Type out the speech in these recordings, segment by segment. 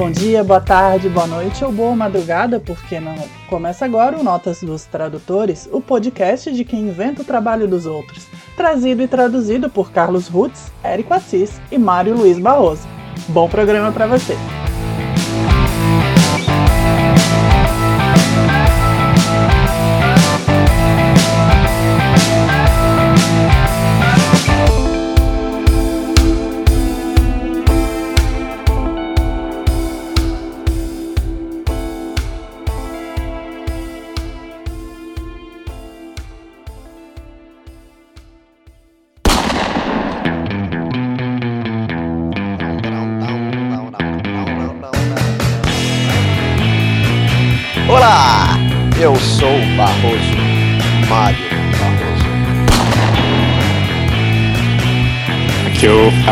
Bom dia, boa tarde, boa noite ou boa madrugada, porque não? Começa agora o Notas dos Tradutores, o podcast de quem inventa o trabalho dos outros. Trazido e traduzido por Carlos Rutz, Érico Assis e Mário Luiz Barroso. Bom programa para você!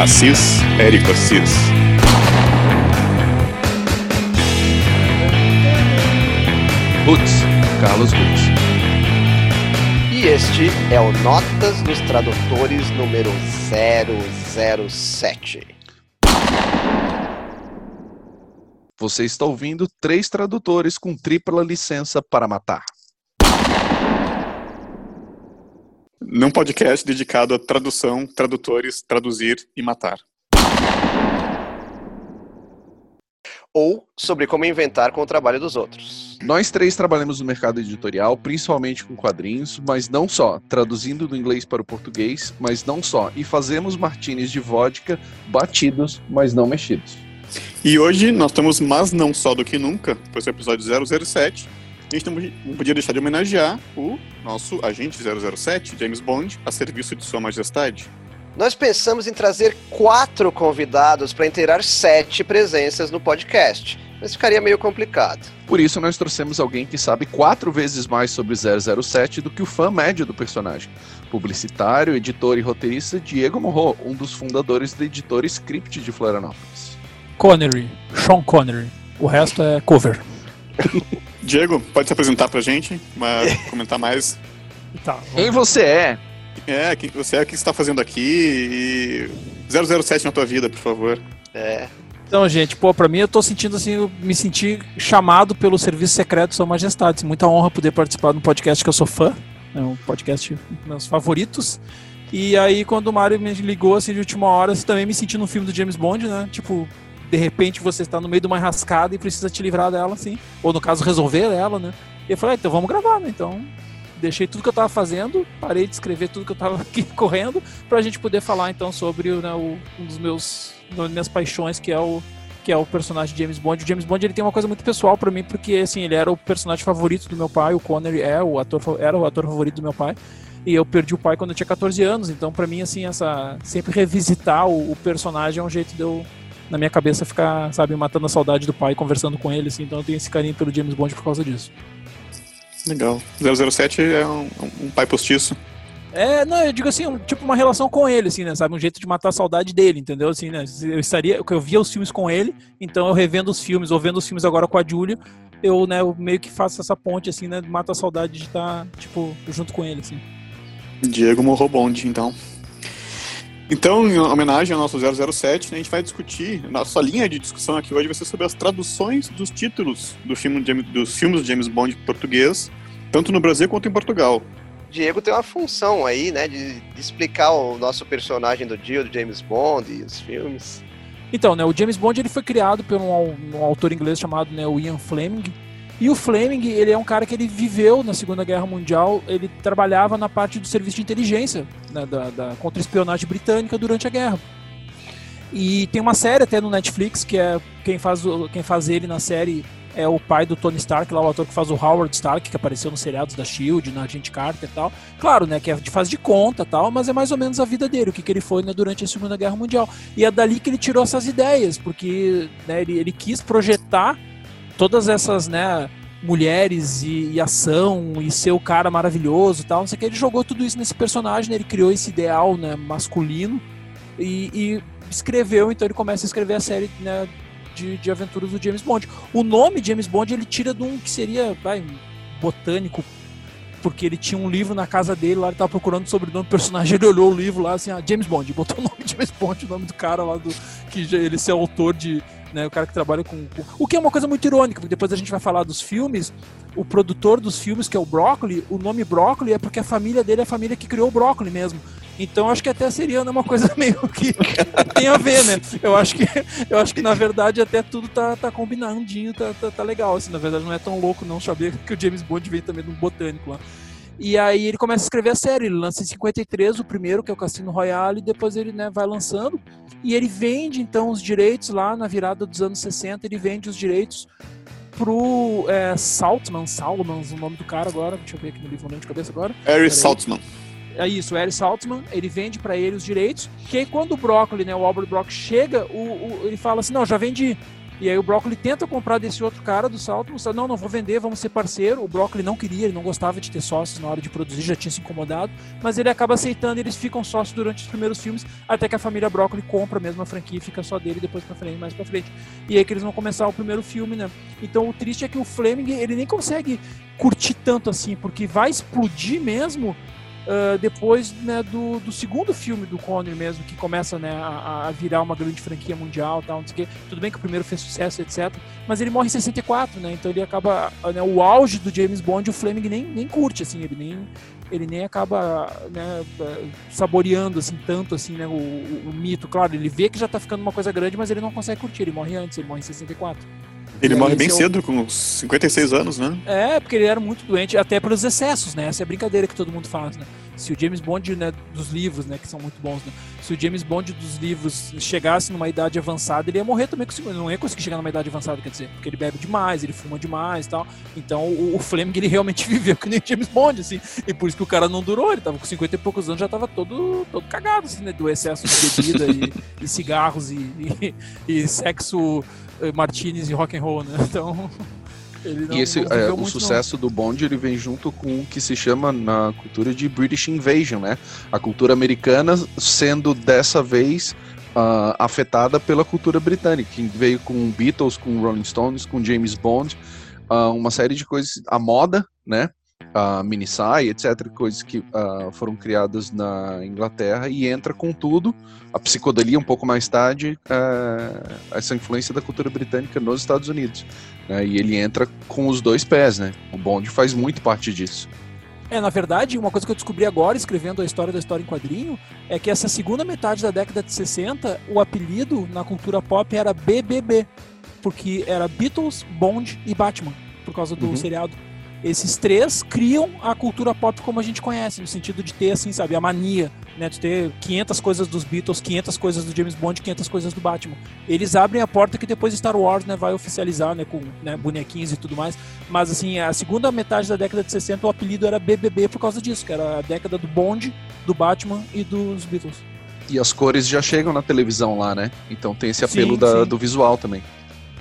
Assis, Érico Assis. Rutz, Carlos Rutz. E este é o Notas dos Tradutores número 007. Você está ouvindo três tradutores com tripla licença para matar. Num podcast dedicado a tradução, tradutores, traduzir e matar. Ou sobre como inventar com o trabalho dos outros. Nós três trabalhamos no mercado editorial, principalmente com quadrinhos, mas não só, traduzindo do inglês para o português, mas não só, e fazemos martinis de vodka batidos, mas não mexidos. E hoje nós estamos mais não só do que nunca, pois é o episódio 007. A gente não podia deixar de homenagear o nosso agente 007, James Bond, a serviço de Sua Majestade. Nós pensamos em trazer quatro convidados para inteirar sete presenças no podcast, mas ficaria meio complicado. Por isso, nós trouxemos alguém que sabe quatro vezes mais sobre 007 do que o fã médio do personagem. Publicitário, editor e roteirista Diego Morro, um dos fundadores da editora Script de Florianópolis. Connery, Sean Connery. O resto é cover. Diego, pode se apresentar pra gente, mas comentar mais. Tá, Quem você é? É, quem você é, o que você está fazendo aqui e 007 na tua vida, por favor. É. Então, gente, pô, pra mim eu tô sentindo assim, eu me senti chamado pelo Serviço Secreto de Sua Majestade. Muita honra poder participar de um podcast que eu sou fã. É um podcast dos meus favoritos. E aí, quando o Mário me ligou assim de última hora, eu também me senti no filme do James Bond, né? Tipo, de repente você está no meio de uma rascada e precisa te livrar dela, assim. Ou no caso, resolver ela, né? E eu falei, ah, então vamos gravar, né? Então, deixei tudo que eu tava fazendo, parei de escrever tudo que eu tava aqui correndo, pra gente poder falar então sobre né, o, um dos meus uma das minhas paixões, que é o que é o personagem de James Bond. O James Bond ele tem uma coisa muito pessoal para mim, porque assim, ele era o personagem favorito do meu pai, o Connery é o ator era o ator favorito do meu pai. E eu perdi o pai quando eu tinha 14 anos, então para mim assim, essa sempre revisitar o, o personagem é um jeito de eu na minha cabeça ficar, sabe, matando a saudade do pai, conversando com ele assim, então eu tenho esse carinho pelo James Bond por causa disso. Legal. 007 é um, um pai postiço. É, não, eu digo assim, um, tipo uma relação com ele, assim, né, sabe? Um jeito de matar a saudade dele, entendeu? Assim, né? Eu estaria, eu via os filmes com ele, então eu revendo os filmes, ou vendo os filmes agora com a Julia, eu, né, eu meio que faço essa ponte, assim, né? Mato a saudade de estar, tipo, junto com ele, assim. Diego Morro Bond, então. Então, em homenagem ao nosso 007, né, a gente vai discutir, nossa linha de discussão aqui hoje vai ser sobre as traduções dos títulos do filme, dos filmes de James Bond em português, tanto no Brasil quanto em Portugal. Diego tem uma função aí, né, de, de explicar o nosso personagem do dia, do James Bond e os filmes. Então, né, o James Bond ele foi criado por um, um autor inglês chamado né, o Ian Fleming. E o Fleming, ele é um cara que ele viveu na Segunda Guerra Mundial, ele trabalhava na parte do serviço de inteligência né, da, da contra-espionagem britânica durante a guerra. E tem uma série até no Netflix, que é quem faz, quem faz ele na série é o pai do Tony Stark, lá o ator que faz o Howard Stark, que apareceu nos seriados da Shield, na Agente Carter e tal. Claro, né, que é de faz de conta tal, mas é mais ou menos a vida dele, o que, que ele foi né, durante a Segunda Guerra Mundial. E é dali que ele tirou essas ideias, porque né, ele, ele quis projetar todas essas, né, mulheres e, e, ação e ser o cara maravilhoso e tal, não sei o que. Ele jogou tudo isso nesse personagem, né, ele criou esse ideal, né, masculino e, e escreveu, então ele começa a escrever a série, né, de, de aventuras do James Bond. O nome James Bond ele tira de um que seria vai, botânico, porque ele tinha um livro na casa dele, lá ele tava procurando o sobrenome do personagem, ele olhou o livro lá assim, ah, James Bond, botou o nome de James Bond, o nome do cara lá do que ele ser autor de, né? O cara que trabalha com, O que é uma coisa muito irônica, porque depois a gente vai falar dos filmes. O produtor dos filmes, que é o Broccoli, o nome Broccoli é porque a família dele é a família que criou o Broccoli mesmo. Então acho que até seria né, uma coisa meio que tem a ver, né? Eu acho que, eu acho que na verdade até tudo tá, tá combinandinho, tá, tá, tá legal. Assim, na verdade não é tão louco não saber que o James Bond vem também de um botânico lá. E aí ele começa a escrever a série. Ele lança em 53 o primeiro, que é o Cassino Royale, e depois ele né, vai lançando. E ele vende então os direitos lá na virada dos anos 60, ele vende os direitos pro é, Saltman, Salman, o nome do cara agora, deixa eu ver aqui no livro, de cabeça agora. Harry Saltzman. É isso, o Harry Saltzman, ele vende para ele os direitos, que aí quando o Broccoli, né, o Albert Brock chega, o, o, ele fala assim, não, já vendi, e aí o Broccoli tenta comprar desse outro cara do salto, não, não vou vender, vamos ser parceiro. O Broccoli não queria, ele não gostava de ter sócios na hora de produzir, já tinha se incomodado, mas ele acaba aceitando eles ficam sócios durante os primeiros filmes, até que a família Broccoli compra a mesma franquia e fica só dele depois pra frente, mais pra frente. E aí que eles vão começar o primeiro filme, né? Então o triste é que o Fleming, ele nem consegue curtir tanto assim, porque vai explodir mesmo uh, depois né, do, do, segundo filme do Connery mesmo, que começa né, a, a, virar uma grande franquia mundial tal, não sei o quê. Tudo bem que o primeiro fez sucesso, etc. Mas ele morre em 64, né? Então ele acaba. Né, o auge do James Bond, o Fleming nem, nem curte, assim, ele nem, ele nem acaba né, saboreando assim tanto assim né, o, o, mito. Claro, ele vê que já tá ficando uma coisa grande, mas ele não consegue curtir. Ele morre antes, ele morre em 64. Ele morre bem é cedo, com 56 anos, né? É, porque ele era muito doente, até pelos excessos, né? Essa é a brincadeira que todo mundo faz, né? Se o James Bond, né, dos livros, né, que são muito bons, né? Se o James Bond dos livros chegasse numa idade avançada, ele ia morrer também, não ia conseguir chegar numa idade avançada, quer dizer, porque ele bebe demais, ele fuma demais e tal. Então o, o Fleming, ele realmente viveu que nem o James Bond, assim. E por isso que o cara não durou, ele tava com 50 e poucos anos, já tava todo, todo cagado, assim, né? Do excesso de bebida e, e cigarros e, e, e sexo eh, martinis e rock and roll, né? Então e esse, é, o sucesso não. do Bond ele vem junto com o que se chama na cultura de British Invasion, né? A cultura americana sendo dessa vez uh, afetada pela cultura britânica, que veio com Beatles, com Rolling Stones, com James Bond, uh, uma série de coisas, a moda, né? A Minisai, etc., coisas que uh, foram criadas na Inglaterra e entra com tudo, a psicodelia um pouco mais tarde, uh, essa influência da cultura britânica nos Estados Unidos. Né? E ele entra com os dois pés, né? O Bond faz muito parte disso. É, na verdade, uma coisa que eu descobri agora, escrevendo a história da história em quadrinho, é que essa segunda metade da década de 60, o apelido na cultura pop era BBB, porque era Beatles, Bond e Batman, por causa do uhum. seriado. Esses três criam a cultura pop como a gente conhece, no sentido de ter, assim, sabe, a mania, né, de ter 500 coisas dos Beatles, 500 coisas do James Bond, 500 coisas do Batman. Eles abrem a porta que depois Star Wars, né, vai oficializar, né, com né, bonequinhos e tudo mais. Mas, assim, a segunda metade da década de 60, o apelido era BBB por causa disso, que era a década do Bond, do Batman e dos Beatles. E as cores já chegam na televisão lá, né? Então tem esse apelo sim, da, sim. do visual também.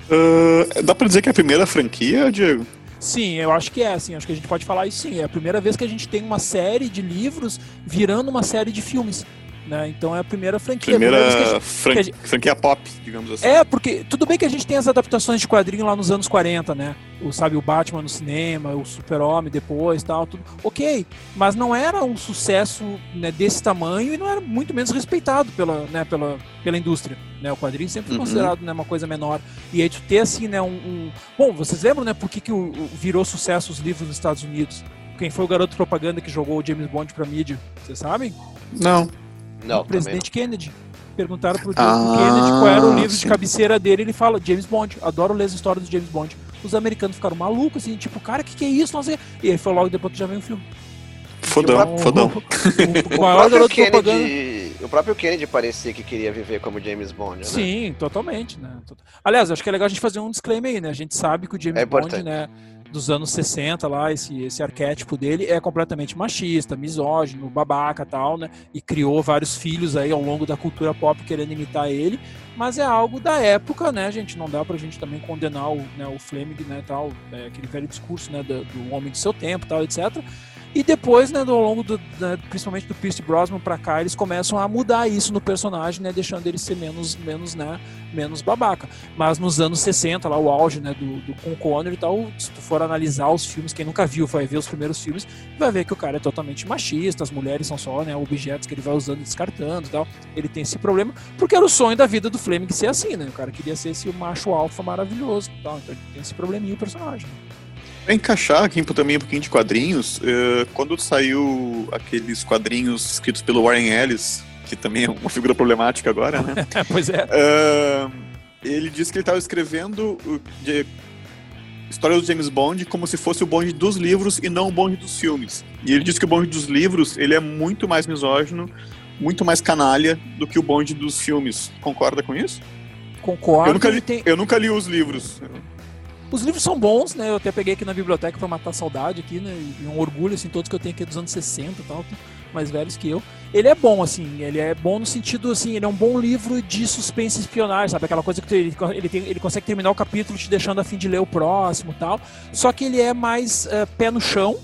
Uh, dá pra dizer que é a primeira franquia, Diego? Sim, eu acho que é, assim, acho que a gente pode falar isso sim. É a primeira vez que a gente tem uma série de livros virando uma série de filmes. Né? Então é a primeira franquia. Primeira, gente, fran gente... franquia pop, digamos assim. É, porque tudo bem que a gente tem as adaptações de quadrinho lá nos anos 40, né? O, sabe, o Batman no cinema, o Super-Homem depois tal, tudo. Ok, mas não era um sucesso né, desse tamanho e não era muito menos respeitado pela, né, pela, pela indústria. Né? O quadrinho sempre foi uhum. considerado né, uma coisa menor. E aí tu ter assim, né, um, um... Bom, vocês lembram, né, por que, que o, o virou sucesso os livros nos Estados Unidos? Quem foi o garoto propaganda que jogou o James Bond pra mídia? Vocês sabem? Não. Não, o presidente Kennedy. Perguntaram pro ah, Kennedy qual era o livro sim. de cabeceira dele, ele fala, James Bond, adoro ler as histórias do James Bond. Os americanos ficaram malucos, assim, tipo, cara, o que, que é isso? Nossa. E aí foi logo depois que já veio o filme. Fodão, então, fodão. O, o, maior garoto Kennedy, propaganda. O próprio Kennedy parecia que queria viver como James Bond, né? Sim, totalmente, né? Aliás, acho que é legal a gente fazer um disclaimer aí, né? A gente sabe que o James é Bond, né? Dos anos 60 lá, esse, esse arquétipo dele é completamente machista, misógino, babaca tal, né? E criou vários filhos aí ao longo da cultura pop querendo imitar ele, mas é algo da época, né, gente? Não dá pra gente também condenar o, né, o Fleming, né, tal, é, aquele velho discurso, né, do, do homem do seu tempo, tal, etc. E depois, né, ao longo do, principalmente do Pierce Brosnan para cá, eles começam a mudar isso no personagem, né, deixando ele ser menos, menos, né, menos babaca. Mas nos anos 60, lá o auge, né, do, do com e tal, se tu for analisar os filmes, quem nunca viu vai ver os primeiros filmes, vai ver que o cara é totalmente machista, as mulheres são só, né, objetos que ele vai usando e descartando e tal. Ele tem esse problema, porque era o sonho da vida do Fleming ser assim, né? O cara queria ser esse macho alfa maravilhoso e tal. Então ele tem esse probleminha o personagem. Pra encaixar aqui também um pouquinho de quadrinhos, uh, quando saiu aqueles quadrinhos escritos pelo Warren Ellis, que também é uma figura problemática agora, né? pois é. Uh, ele disse que ele estava escrevendo de, história do James Bond como se fosse o Bond dos livros e não o Bond dos filmes. E ele disse que o Bond dos livros ele é muito mais misógino, muito mais canalha do que o Bond dos filmes. Concorda com isso? Concordo. Eu nunca li, tem... eu nunca li os livros. Os livros são bons, né? Eu até peguei aqui na biblioteca para matar saudade aqui, né? E um orgulho, assim, todos que eu tenho aqui dos anos 60 e tal, mais velhos que eu. Ele é bom, assim, ele é bom no sentido, assim, ele é um bom livro de suspense espionagem, sabe? Aquela coisa que ele, ele, tem, ele consegue terminar o capítulo te deixando a fim de ler o próximo tal. Só que ele é mais uh, pé no chão,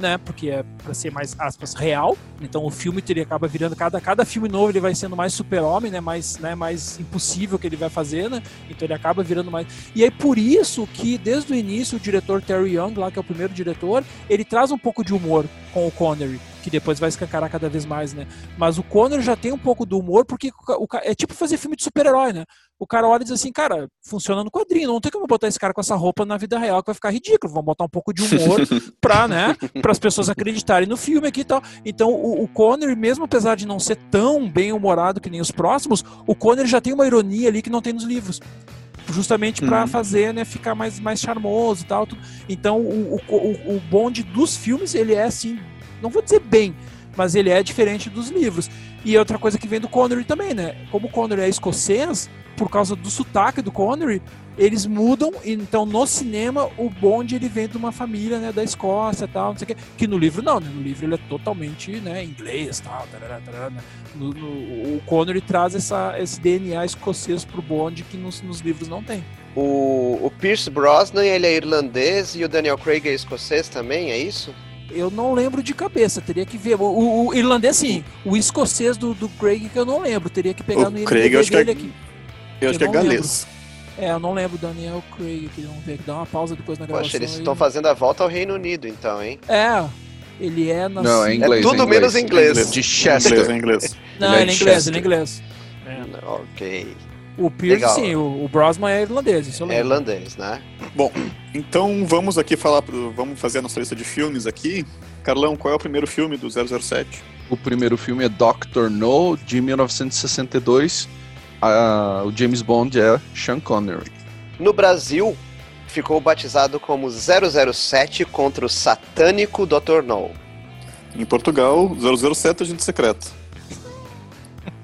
né? Porque é para ser mais aspas real. Então o filme ele acaba virando cada cada filme novo ele vai sendo mais super-homem, né? Mais né, mais impossível que ele vai fazer, né? Então ele acaba virando mais. E aí por isso que desde o início o diretor Terry Young, lá que é o primeiro diretor, ele traz um pouco de humor com o Connery que depois vai escancarar cada vez mais, né? Mas o Conner já tem um pouco do humor, porque o, é tipo fazer filme de super-herói, né? O cara olha e diz assim, cara, funciona no quadrinho, não tem como botar esse cara com essa roupa na vida real que vai ficar ridículo. Vamos botar um pouco de humor pra, né, para as pessoas acreditarem no filme aqui e tal. Então, o, o Conner, mesmo apesar de não ser tão bem humorado que nem os próximos, o Conner já tem uma ironia ali que não tem nos livros justamente para uhum. fazer né, ficar mais, mais charmoso e tal. Então o, o, o bonde dos filmes ele é assim não vou dizer bem, mas ele é diferente dos livros. E outra coisa que vem do Connery também, né? Como o Connery é escocês, por causa do sotaque do Connery, eles mudam, então no cinema o Bond ele vem de uma família né, da Escócia tal, não sei o que, que no livro não, né? no livro ele é totalmente né, inglês tal, tarará, tarará, né? no, no, o Connery traz essa, esse DNA escocês pro Bond que nos, nos livros não tem. O, o Pierce Brosnan ele é irlandês e o Daniel Craig é escocês também, é isso? Eu não lembro de cabeça, teria que ver. O, o irlandês, sim. O escocês do, do Craig que eu não lembro, teria que pegar o no Craig, eu acho que é, aqui. Eu, eu acho que é galês. Lembro. É, eu não lembro Daniel Craig aqui, vamos ver, dá uma pausa depois na gravação. Poxa, eles estão fazendo a volta ao Reino Unido, então, hein? É, ele é na... Não, é inglês. É tudo é inglês, menos inglês. inglês. De Chester. Inglês, é inglês. Não, ele é, é inglês, ele é inglês. É. Ok. O Pierce, sim, o, o Brosman é irlandês, isso eu É irlandês, né? Bom, então vamos aqui falar, vamos fazer a nossa lista de filmes aqui. Carlão, qual é o primeiro filme do 007? O primeiro filme é Doctor No, de 1962. Uh, o James Bond é Sean Connery. No Brasil, ficou batizado como 007 contra o satânico Dr. No. Em Portugal, 007 Agente Secreto.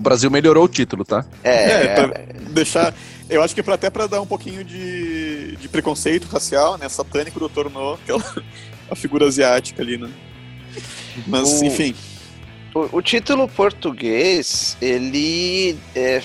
O Brasil melhorou o título, tá? É, é pra deixar. Eu acho que pra, até para dar um pouquinho de, de preconceito racial, né? Satânico Dr. No, aquela a figura asiática ali, né? Mas, o, enfim. O, o, título português, ele é,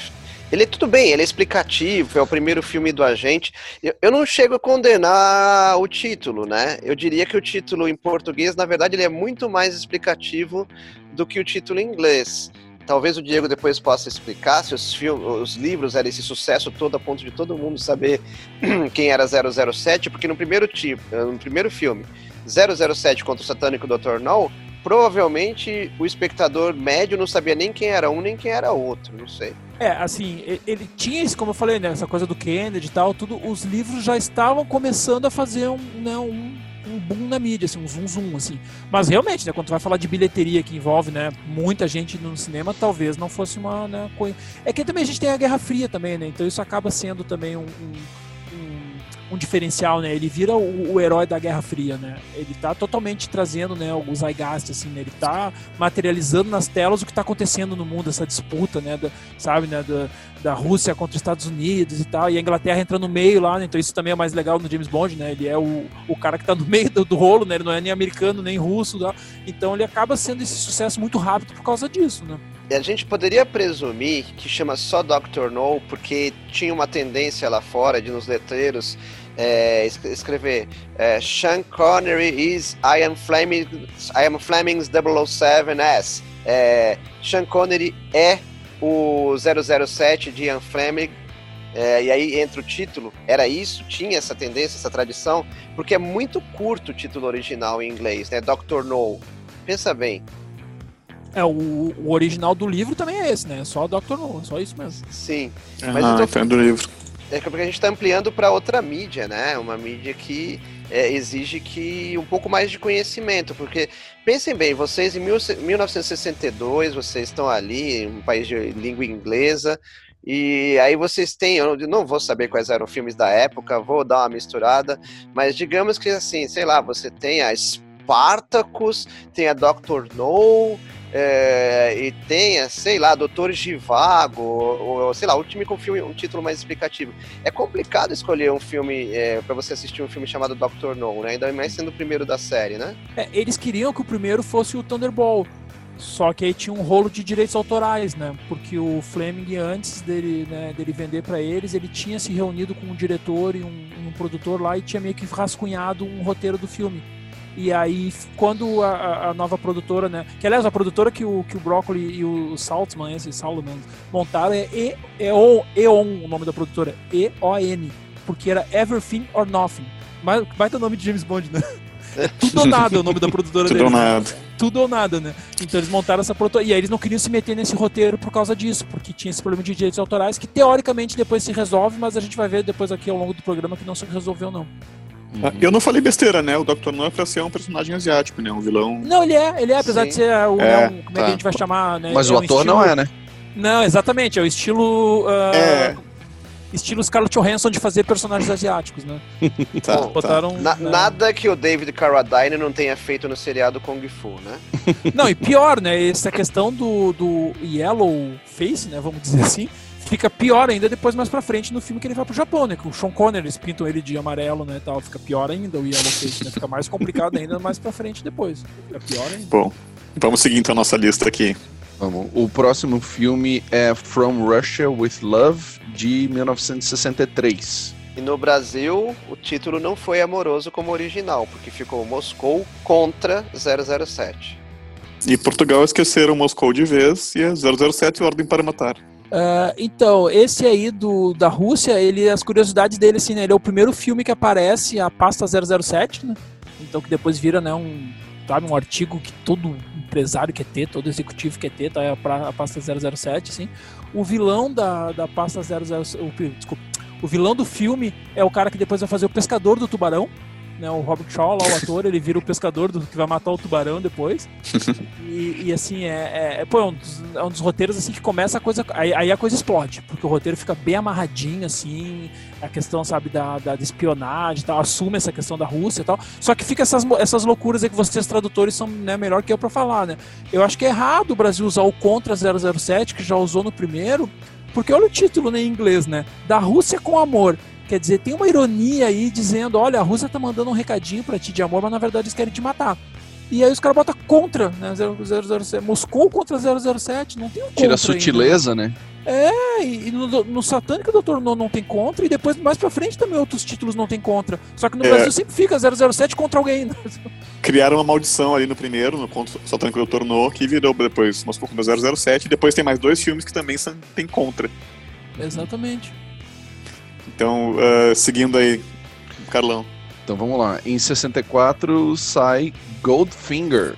ele é tudo bem, ele é explicativo, é o primeiro filme do agente. Eu, eu, não chego a condenar o título, né? Eu diria que o título em português, na verdade, ele é muito mais explicativo do que o título em inglês. Talvez o Diego depois possa explicar se os, os livros eram esse sucesso todo a ponto de todo mundo saber quem era 007, porque no primeiro, tipo, no primeiro filme 007 contra o satânico Dr. No, provavelmente o espectador médio não sabia nem quem era um nem quem era outro, não sei. É, assim, ele tinha isso, como eu falei, né, essa coisa do Kennedy e tal, tudo, os livros já estavam começando a fazer um, né, um, um boom na mídia, assim, um zoom zoom, assim. Mas realmente, né, quando tu vai falar de bilheteria que envolve, né, muita gente no cinema, talvez não fosse uma, né, coisa... É que também a gente tem a Guerra Fria também, né, então isso acaba sendo também um, um um diferencial, né? Ele vira o, o, herói da Guerra Fria, né? Ele tá totalmente trazendo, né, o Zeitgeist, assim, né? Ele tá materializando nas telas o que tá acontecendo no mundo, essa disputa, né? Da, sabe, né? Da, da Rússia contra os Estados Unidos e tal, e a Inglaterra entra no meio lá, né? Então isso também é mais legal no James Bond, né? Ele é o, o cara que tá no meio do, do rolo, né? Ele não é nem americano, nem russo, tá? então ele acaba sendo esse sucesso muito rápido por causa disso, né? a gente poderia presumir que chama só Dr. No porque tinha uma tendência lá fora de nos letreiros é, es- escrever é, Sean Connery is I am Fleming, I am Fleming's 007S. É, Sean Connery é o 007 de Ian Fleming. É, e aí entra o título, era isso, tinha essa tendência, essa tradição, porque é muito curto o título original em inglês, né? Dr. No. Pensa bem, É, o, o original do livro também é esse, né? Só Dr. No, só isso mesmo. sim. Ah, Mas então- então é do livro. É porque a gente está ampliando para outra mídia, né? Uma mídia que é, exige que um pouco mais de conhecimento, porque pensem bem, vocês em mil- 1962, vocês estão ali, em um país de língua inglesa, e aí vocês têm, eu não- vou saber quais eram os filmes da época, vou dar uma misturada, mas digamos que assim, sei lá, você tem a Spartacus, tem a Dr. No, é, e tenha, sei lá, Doutor Givago, ou, ou, sei lá, o time com filme, um título mais explicativo. É complicado escolher um filme é, para você assistir um filme chamado Doctor No, né? Ainda mais sendo o primeiro da série, né? É, eles queriam que o primeiro fosse o Thunderball. Só que aí tinha um rolo de direitos autorais, né? Porque o Fleming, antes dele, né, dele vender para eles, ele tinha se reunido com um diretor e um, um produtor lá e tinha meio que rascunhado um roteiro do filme. E aí, quando a, a- nova produtora, né? Que aliás, a produtora que o, que o Broccoli e o Saltzman, esse Salomon, montaram é E- EON, EON, o nome da produtora. E-O-N. Porque era Everything or Nothing. Mas baita nome de James Bond, né? É tudo ou nada o nome da produtora Tudo deles. ou né? nada. tudo ou nada, né? Então eles montaram essa produtora. E aí eles não queriam se meter nesse roteiro por causa disso, porque tinha esse problema de direitos autorais que teoricamente depois se resolve, mas a gente vai ver depois aqui ao longo do programa que não se resolveu, não. Ah, Eu não falei besteira, né? O Dr. No é pra ser um personagem asiático, né? Um vilão. Não, ele é, ele é, apesar Sim. de ser o. É, né, um- como é que tá. a gente vai chamar, né? Mas é o um ator não estilo- é, né? Não, exatamente, é o estilo. ah, É. Estilo Scarlett Johansson de fazer personagens asiáticos, né? Tá, tá. Botaram. Na- né? Nada que o David Carradine não tenha feito no seriado Kung Fu, né? Não, e pior, né? Essa questão do, do Yellow Face, né? Vamos dizer assim, fica pior ainda depois mais pra frente no filme que ele vai pro Japão, né? Que o Sean Connery, eles pintam ele de amarelo, né? e Tal, fica pior ainda o Yellow Face, né? Fica mais complicado ainda mais pra frente depois. Fica pior ainda. Bom, vamos seguir então a nossa lista aqui. Vamos. O próximo filme é From Russia with Love, de 1963. E no Brasil, o título não foi amoroso como original, porque ficou Moscou contra 007. E Portugal esqueceram Moscou de vez e é 007 Ordem para Matar. Ah, então, esse aí do, da Rússia, ele, as curiosidades dele, assim, né? Ele é o primeiro filme que aparece a pasta 007, né? Então que depois vira, né, um, sabe, um artigo que todo empresário quer ter, todo executivo quer ter, tá? A, pra- a pasta 007, assim. O vilão da, da pasta 007, o, desculpa, o vilão do filme é o cara que depois vai fazer o pescador do tubarão, né? O Robert Shaw, lá, o ator, ele vira o pescador do, que vai matar o tubarão depois. E, e, assim, é, é, pô, é um dos, é um dos roteiros assim que começa a coisa. Aí, aí a coisa explode, porque o roteiro fica bem amarradinho, assim, a questão, sabe, da, da, da espionagem tal, assume essa questão da Rússia e tal. Só que fica essas, essas loucuras aí que vocês tradutores são né, melhor que eu pra falar, né? Eu acho que é errado o Brasil usar o Contra 007, que já usou no primeiro, porque olha o título né, em inglês, né? Da Rússia com amor. Quer dizer, tem uma ironia aí dizendo, olha, a Rússia tá mandando um recadinho pra ti de amor, mas na verdade eles querem te matar. E aí os caras botam contra, né? 007. Moscou contra 007, não tem um Tira a ainda. sutileza, né? É, e e no, no Satânica Doutor No não tem contra, e depois mais pra frente também outros títulos não tem contra. Só que no É. Brasil sempre fica 007 contra alguém. né? Criaram uma maldição ali no primeiro, no conto Satânico Doutor No, que virou depois Moscou contra 007. E depois tem mais dois filmes que também tem contra. Exatamente. Então, ah, seguindo aí, Carlão. Então vamos lá. Em 64 sai Goldfinger.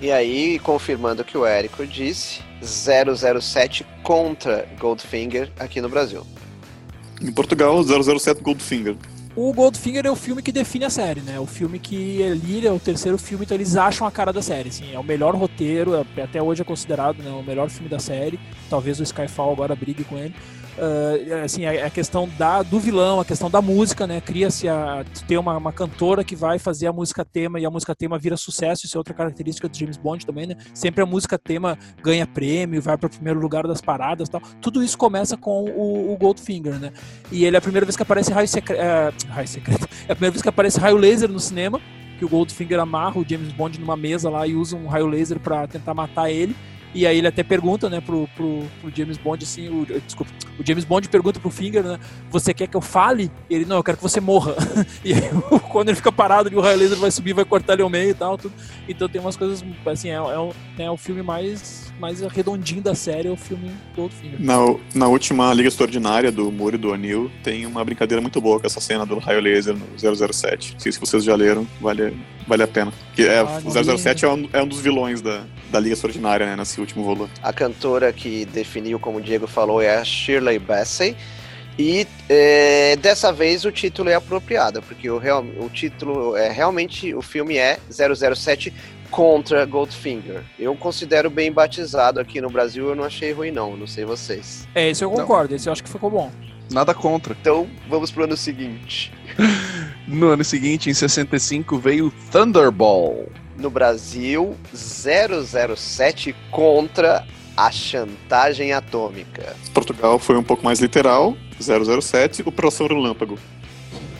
E aí, confirmando o que o Érico disse, 007 contra Goldfinger aqui no Brasil. Em Portugal, 007 Goldfinger. O Goldfinger é o filme que define a série, né? O filme que ali é o terceiro filme, então eles acham a cara da série. Assim, é o melhor roteiro, é- até hoje é considerado né, o melhor filme da série. Talvez o Skyfall agora brigue com ele. Ah, assim, a, a questão da, do vilão, a questão da música, né? Cria-se a ter uma, uma cantora que vai fazer a música tema e a música tema vira sucesso. Isso é outra característica do James Bond também, né? Sempre a música tema ganha prêmio, vai para o primeiro lugar das paradas, tal. Tudo isso começa com o, o Goldfinger, né? E ele é a primeira vez que aparece raio secreto. raio secreto. É a primeira vez que aparece raio laser no cinema. Que o Goldfinger amarra o James Bond numa mesa lá e usa um raio laser pra tentar matar ele. E aí ele até pergunta, né, pro, pro, pro James Bond, assim, o, desculpa, o James Bond pergunta pro Finger, né, você quer que eu fale? Ele, não, eu quero que você morra. e aí quando ele fica parado e o raio laser vai subir, vai cortar ele ao meio e tal, tudo. Então tem umas coisas, assim, é, é, o, é o filme mais, mais redondinho da série, é o filme do Goldfinger. Na, na última Liga Extraordinária do Moore e do O'Neill, tem uma brincadeira muito boa com essa cena do raio laser no 007. Não sei se vocês já leram, vale, vale a pena. Que é, Ah, o não li 007 é um, é um dos vilões da, da Liga Extraordinária, né, nesse último volume. A cantora que definiu, como o Diego falou, é a Shirley Bassey. E é, dessa vez o título é apropriado, porque o, real, o título é realmente o filme é 007 contra Goldfinger. Eu considero bem batizado aqui no Brasil, eu não achei ruim não, não sei vocês. É, esse eu concordo, esse eu acho que ficou bom. Nada contra. Então vamos pro ano seguinte. No ano seguinte, em 65, veio Thunderball. No Brasil, 007 contra a chantagem atômica. Portugal foi um pouco mais literal, 007, Operação Relâmpago.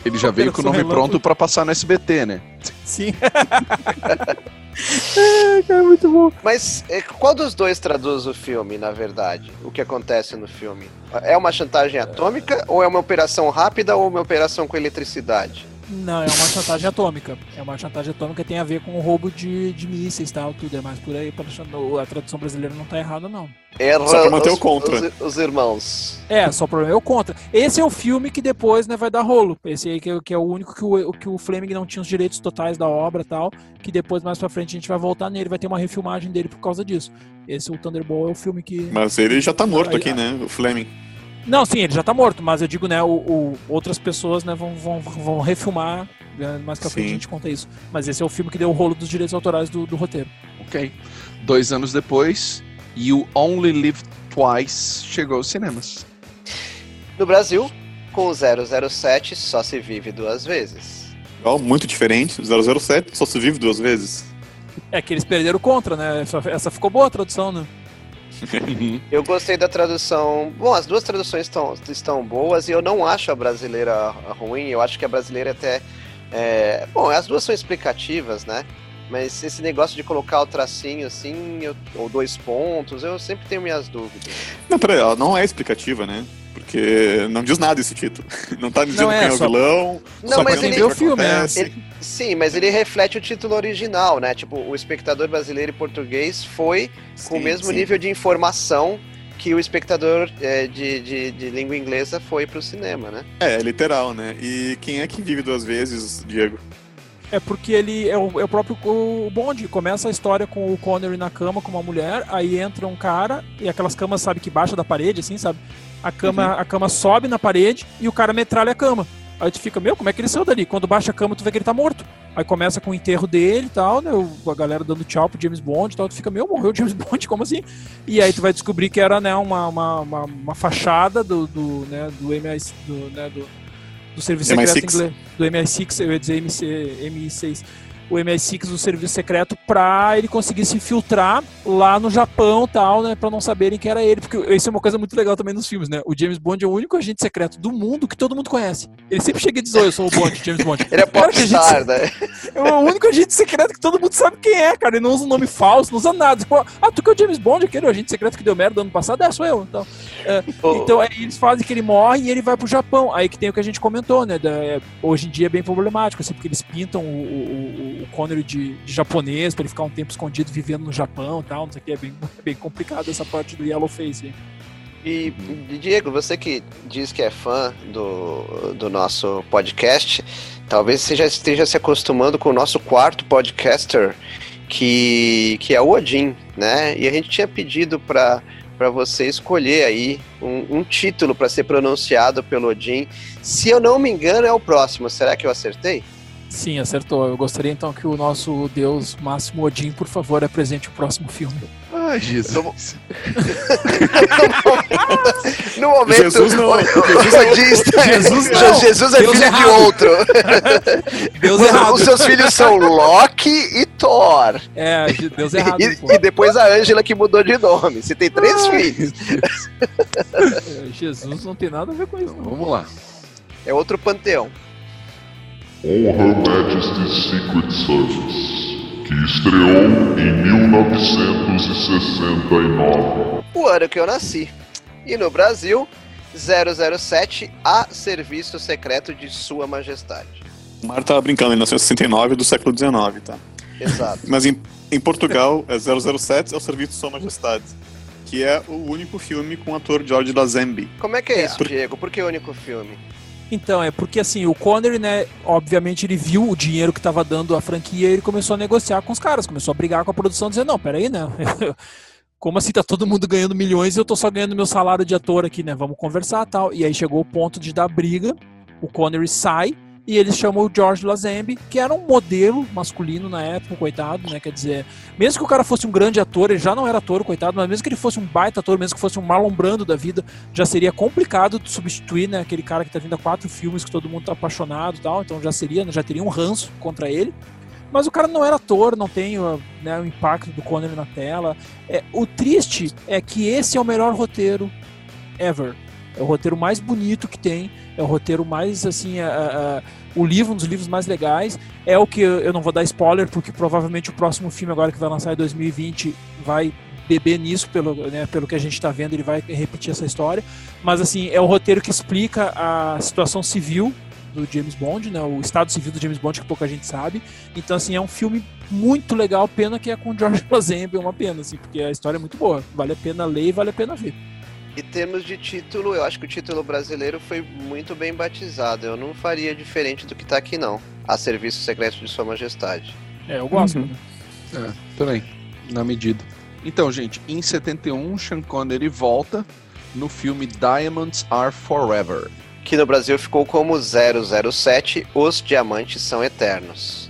Ele já veio com o nome Relâmpago. pronto pra passar no SBT, né? Sim. é, cara, muito bom. Mas é, qual dos dois traduz o filme, na verdade? O que acontece no filme? É uma chantagem atômica ou é uma operação rápida ou uma operação com eletricidade? Não, é uma chantagem atômica. É uma chantagem atômica que tem a ver com o roubo de, de mísseis e tal, tudo. É mais por aí. A tradução brasileira não tá errada, não. Erra Só pra manter os, o contra. Os, os irmãos. É, só o problema é o contra. Esse é o filme que depois né, vai dar rolo. Esse aí que é, que é o único que o, que o Fleming não tinha os direitos totais da obra e tal. Que depois, mais pra frente, a gente vai voltar nele. Vai ter uma refilmagem dele por causa disso. Esse, o Thunderball, é o filme que. Mas ele já tá morto Aí, aqui, né? O Fleming. Não, sim, ele já tá morto, mas eu digo, né, o, o- outras pessoas né, vão, vão, vão refilmar, né, mais pra frente a gente conta isso. Mas esse é o filme que deu o rolo dos direitos autorais do, do roteiro. Ok. Dois anos depois, You Only Live Twice chegou aos cinemas. No Brasil, com o 007 só se vive duas vezes. Ó, muito diferente. 007 só se vive duas vezes. É que eles perderam contra, né? Essa, essa ficou boa a tradução, né? Eu gostei da tradução. Bom, as duas traduções estão, estão boas e eu não acho a brasileira ruim. Eu acho que a brasileira até. é, Bom, as duas são explicativas, né? Mas esse negócio de colocar o tracinho assim, eu- ou dois pontos, eu sempre tenho minhas dúvidas. Não, peraí, ela não é explicativa, né? Porque não diz nada esse título. Não tá dizendo Não é, quem é o só- vilão. Não, só mas ele- o filme, né? Sim, mas ele reflete o título original, né? Tipo, o espectador brasileiro e português foi com o Sim, mesmo sim. nível de informação que o espectador é, de, de, de língua inglesa foi pro cinema, né? É, é literal, né? E quem é que vive duas vezes, Diego? É porque ele é o, é o próprio o Bond. Começa a história com o Connery na cama com uma mulher, aí entra um cara e aquelas camas, sabe, que baixa da parede, assim, sabe? A cama, a cama sobe na parede e o cara metralha a cama. Aí tu fica, meu, como é que ele saiu dali? Quando baixa a cama, tu vê que ele tá morto. Aí começa com o enterro dele e tal, né? A galera dando tchau pro James Bond e tal. Tu fica, meu, morreu o James Bond, como assim? E aí tu vai descobrir que era, né, uma, uma, uma, uma fachada do, do, né, do MI, do, né, do, do Serviço MI6. Secreto Inglês. Do MI6, eu ia dizer MC, MI6. O MI6 do Serviço Secreto pra ele conseguir se infiltrar lá no Japão e tal, né? Pra não saberem que era ele. Porque isso é uma coisa muito legal também nos filmes, né? O James Bond é o único agente secreto do mundo que todo mundo conhece. Ele sempre chega e diz, oi, eu sou o Bond, James Bond. Ele é a gente- popstar, né? É o único agente secreto que todo mundo sabe quem é, cara. Ele não usa um nome falso, não usa nada. Tipo, ah, tu que é o James Bond, aquele agente secreto que deu merda ano passado? É, sou eu. Então, Ô, então aí eles fazem que ele morre e ele vai pro Japão. Aí que tem o que a gente comentou, né? da- é, hoje em dia é bem problemático, assim, porque eles pintam o, o, o- o Connery de, de japonês pra ele ficar um tempo escondido vivendo no Japão e tal. Não sei o que. É bem, é bem complicado essa parte do Yellow Face. aí. E, e, Diego, você que diz que é fã do, do nosso podcast, talvez você já esteja se acostumando com o nosso quarto podcaster, que, que é o Odin, né? E a gente tinha pedido para para você escolher aí um, um título para ser pronunciado pelo Odin. Se eu não me engano, é o próximo. Será que eu acertei? Sim, acertou. Eu gostaria então que o nosso deus Máximo Odin, por favor, apresente o próximo filme. Ai, Jesus. No momento, Jesus não. o, o, o Odin está- Jesus não. Jesus é Deus filho de errado. outro. Deus Os- errado. Os seus filhos são Loki e Thor. É, Deus errado. E, e depois a Ângela que mudou de nome. Você tem três filhos. É, Jesus não tem nada a ver com isso. Então, vamos lá. É outro panteão. On Her Majesty's Secret Service. que estreou em 1969. O ano que eu nasci. E no Brasil, 007 A Serviço Secreto de Sua Majestade. O Mário tava brincando, ele nasceu em 69 do século XIX, tá? Exato. Mas em, em Portugal, é 007 é o Serviço de Sua Majestade, que é o único filme com o ator George Lazenby. Como é que é isso, Diego? Por que o único filme? Então, é porque assim, o Connery, né, obviamente ele viu o dinheiro que tava dando a franquia e ele começou a negociar com os caras, começou a brigar com a produção, dizendo, não, peraí, né, como assim tá todo mundo ganhando milhões e eu tô só ganhando meu salário de ator aqui, né, vamos conversar tal. E aí chegou o ponto de dar briga, o Connery sai, e eles chamam o George Lazenby, que era um modelo masculino na época, coitado, né? Quer dizer, mesmo que o cara fosse um grande ator, ele já não era ator, coitado, mas mesmo que ele fosse um baita ator, mesmo que fosse um Marlon Brando da vida, já seria complicado de substituir, né? Aquele cara que tá vindo a quatro filmes que todo mundo tá apaixonado e tal, então já seria, já teria um ranço contra ele. Mas o cara não era ator, não tem né, o impacto do Connery na tela. É, o triste é que esse é o melhor roteiro ever. É o roteiro mais bonito que tem, é o roteiro mais, assim, a, a, o livro, um dos livros mais legais. É o que eu não vou dar spoiler, porque provavelmente o próximo filme, agora que vai lançar em 2020, vai beber nisso, pelo, né, pelo que a gente está vendo, ele vai repetir essa história. Mas, assim, é o roteiro que explica a situação civil do James Bond, né, o estado civil do James Bond, que pouca gente sabe. Então, assim, é um filme muito legal, pena que é com George Lazenby, é uma pena, assim, porque a história é muito boa. Vale a pena ler e vale a pena ver. Em termos de título, eu acho que o título brasileiro foi muito bem batizado. Eu não faria diferente do que tá aqui, não. A Serviço Secreto de Sua Majestade. É, eu gosto. Uhum. É, também, na medida. Então, gente, em 71, Sean Connery volta no filme Diamonds Are Forever. Que no Brasil ficou como 007, Os Diamantes São Eternos.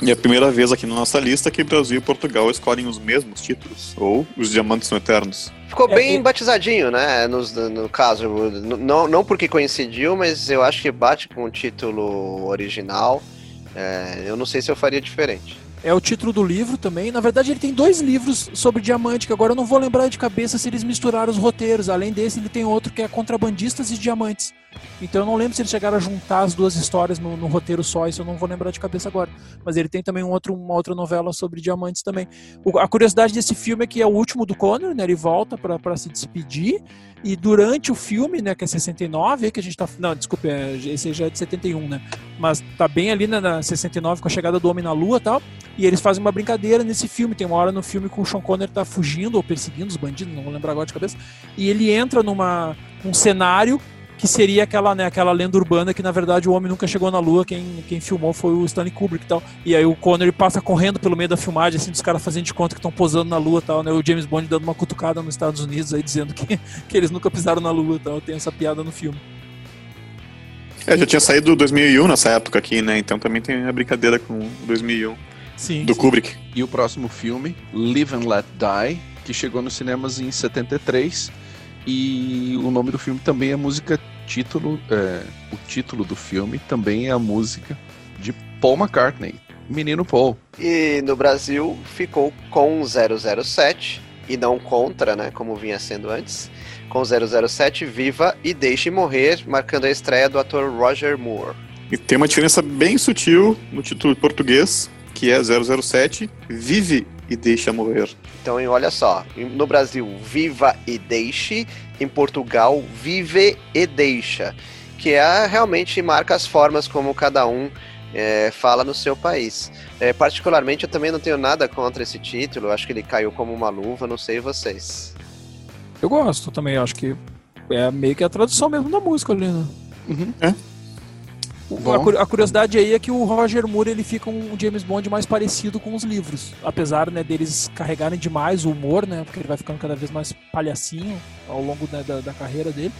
E é a primeira vez aqui na nossa lista que Brasil e Portugal escolhem os mesmos títulos, ou Os Diamantes São Eternos. Ficou é, bem é, batizadinho, né? No, no caso, não, não porque coincidiu, mas eu acho que bate com o título original. É, eu não sei se eu faria diferente. É o título do livro também. Na verdade, ele tem dois livros sobre diamante, que agora eu não vou lembrar de cabeça se eles misturaram os roteiros. Além desse, ele tem outro que é Contrabandistas e Diamantes. Então eu não lembro se eles chegaram a juntar as duas histórias no, no, roteiro só, isso eu não vou lembrar de cabeça agora. Mas ele tem também um outro, uma outra novela sobre diamantes também. O, a curiosidade desse filme é que é o último do Connor, né? Ele volta para se despedir. E durante o filme, né, que é 69, que a gente tá. Não, desculpa, é, esse já é de 71, né? Mas tá bem ali né, na 69 com a chegada do Homem na Lua e tal. E eles fazem uma brincadeira nesse filme. Tem uma hora no filme que o Sean Connery tá fugindo ou perseguindo os bandidos, não vou lembrar agora de cabeça. E ele entra numa, num cenário que seria aquela, né, aquela lenda urbana que na verdade o homem nunca chegou na lua, quem, quem filmou foi o Stanley Kubrick e tal. E aí o Connery passa correndo pelo meio da filmagem, assim, dos caras fazendo de conta que estão posando na lua e tal, né? O James Bond dando uma cutucada nos Estados Unidos aí dizendo que, que eles nunca pisaram na lua e tal. Tem essa piada no filme. É, já tinha saído 2001 nessa época aqui, né? Então também tem a brincadeira com 2001. Sim, do sim. Kubrick. E o próximo filme, Live and Let Die, que chegou nos cinemas em 73. E o nome do filme também é música título, é, o título do filme também é a música de Paul McCartney, Menino Paul. E no Brasil ficou com 007 e não contra, né, como vinha sendo antes, com 007 Viva e Deixe Morrer, marcando a estreia do ator Roger Moore. E tem uma diferença bem sutil no título português, que é 007 Vive e Deixa Morrer. Então, olha só, no Brasil, Viva e Deixe, em Portugal, Vive e Deixa, que é realmente marca as formas como cada um é, fala no seu país. É, particularmente, eu também não tenho nada contra esse título, acho que ele caiu como uma luva, não sei vocês. Eu gosto também, acho que é meio que a tradução mesmo da música ali, né? Uhum. É. A, curiosidade aí é que o Roger Moore ele fica um James Bond mais parecido com os livros, apesar né, deles carregarem demais o humor, né, porque ele vai ficando cada vez mais palhacinho ao longo né, da, da, carreira dele,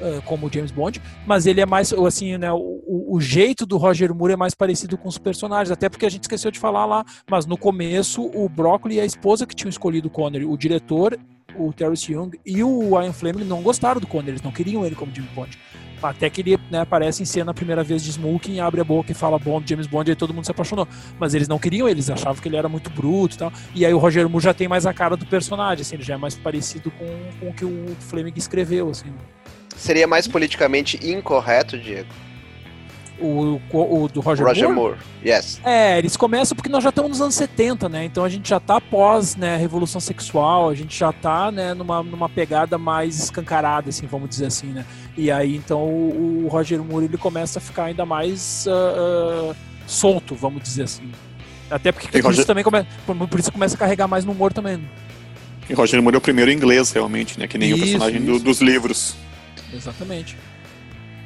uh, como James Bond, mas ele é mais, assim, né, o, o, jeito do Roger Moore é mais parecido com os personagens, até porque a gente esqueceu de falar lá, mas no começo o Broccoli e a esposa que tinham escolhido o Connery, o diretor o Terence Young e o Ian Fleming não gostaram do Connery, eles não queriam ele como James Bond. Até que ele né, aparece em cena a primeira vez de Smoking, abre a boca e fala Bond, James Bond, e aí todo mundo se apaixonou. Mas eles não queriam, eles achavam que ele era muito bruto e tal. E aí o Roger Moore já tem mais a cara do personagem, assim, ele já é mais parecido com, com o que o Fleming escreveu, assim. Seria mais politicamente incorreto, Diego? O, o, o do Roger, Roger Moore? Moore. Yes. É, eles começam porque nós já estamos nos anos 70, né? Então a gente já tá pós, né, revolução sexual, a gente já tá, né, numa, numa pegada mais escancarada, assim, vamos dizer assim, né? E aí, então, o, o Roger Moore, ele começa a ficar ainda mais ah, ah, solto, vamos dizer assim. Até porque por, Roger- isso também come, por, por isso começa a carregar mais no humor também. né? E Roger Moore é o primeiro inglês, realmente, né? Que nem o Isso, personagem do- dos livros. Exatamente.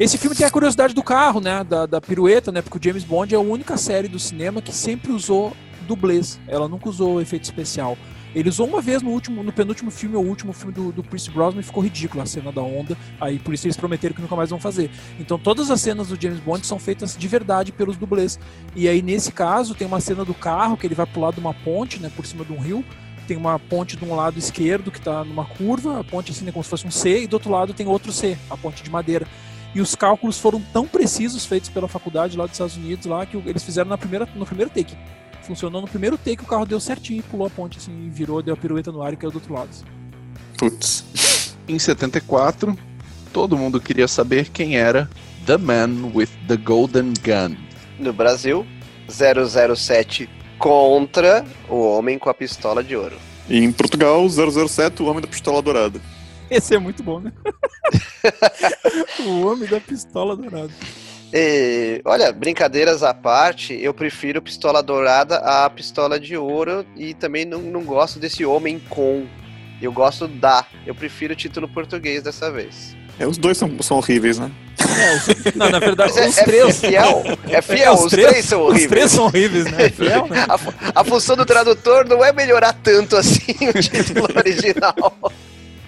Esse filme tem a curiosidade do carro, né? Da, da pirueta, né? Porque o James Bond é a única série do cinema que sempre usou dublês. Ela nunca usou efeito especial. Ele usou uma vez no último, no penúltimo filme, ou último filme do, do Pierce Brosnan e ficou ridículo a cena da onda. Aí por isso eles prometeram que nunca mais vão fazer. Então todas as cenas do James Bond são feitas de verdade pelos dublês. E aí nesse caso tem uma cena do carro que ele vai pular de uma ponte, né? Por cima de um rio. Tem uma ponte de um lado esquerdo que tá numa curva, a ponte assim, né, como se fosse um C, e do outro lado tem outro C, a ponte de madeira. E os cálculos foram tão precisos feitos pela faculdade lá dos Estados Unidos lá que eles fizeram na primeira, no primeiro take. Funcionou no primeiro take, o carro deu certinho, e pulou a ponte assim, e virou, deu a pirueta no ar e caiu do outro lado. assim. Putz. Em 74, todo mundo queria saber quem era The Man with the Golden Gun. No Brasil, 007 contra o Homem com a Pistola de Ouro. E em Portugal, 007, o Homem da Pistola Dourada. Esse é muito bom, né? o homem da pistola dourada. E, olha, brincadeiras à parte, eu prefiro Pistola Dourada à Pistola de Ouro e também não, não gosto desse Homem com. Eu gosto da. Eu prefiro o título português dessa vez. É, os dois são, são horríveis, né? É, os- não, na verdade, é, os é- três. é fiel, é fiel, É, os, três, são Os horríveis. três são horríveis, né? Fiel, né? A, a função do tradutor não é melhorar tanto assim o título original.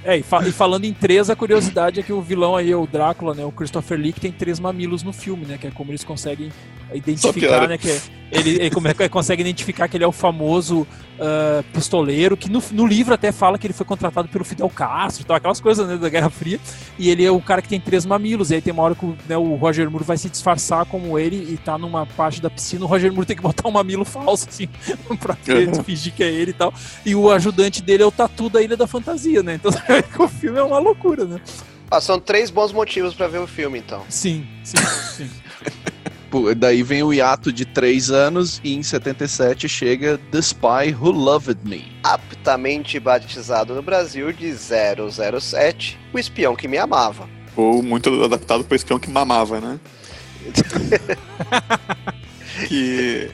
É, e, fa- e falando em três, a curiosidade é que o vilão aí, o Drácula, né, o Christopher Lee, que tem três mamilos no filme, né, que é como eles conseguem identificar, né, que é- ele, ele como é que consegue identificar que ele é o famoso ah, pistoleiro, que no, no livro até fala que ele foi contratado pelo Fidel Castro, e tal, aquelas coisas, né, da Guerra Fria, e ele é o cara que tem três mamilos, e aí tem uma hora que o, né, o Roger Moore vai se disfarçar como ele e tá numa parte da piscina, o Roger Moore tem que botar um mamilo falso, assim, pra Uhum. fingir que é ele e tal, e o ajudante dele é o Tatu da Ilha da Fantasia, né? Então o filme é uma loucura, né? Ah, são três bons motivos pra ver o filme, então. Sim, sim, sim. Pô, Daí vem o hiato de três anos e em 77 chega The Spy Who Loved Me. Aptamente batizado no Brasil de 007, o espião que me amava. Ou muito adaptado para espião que mamava, né? que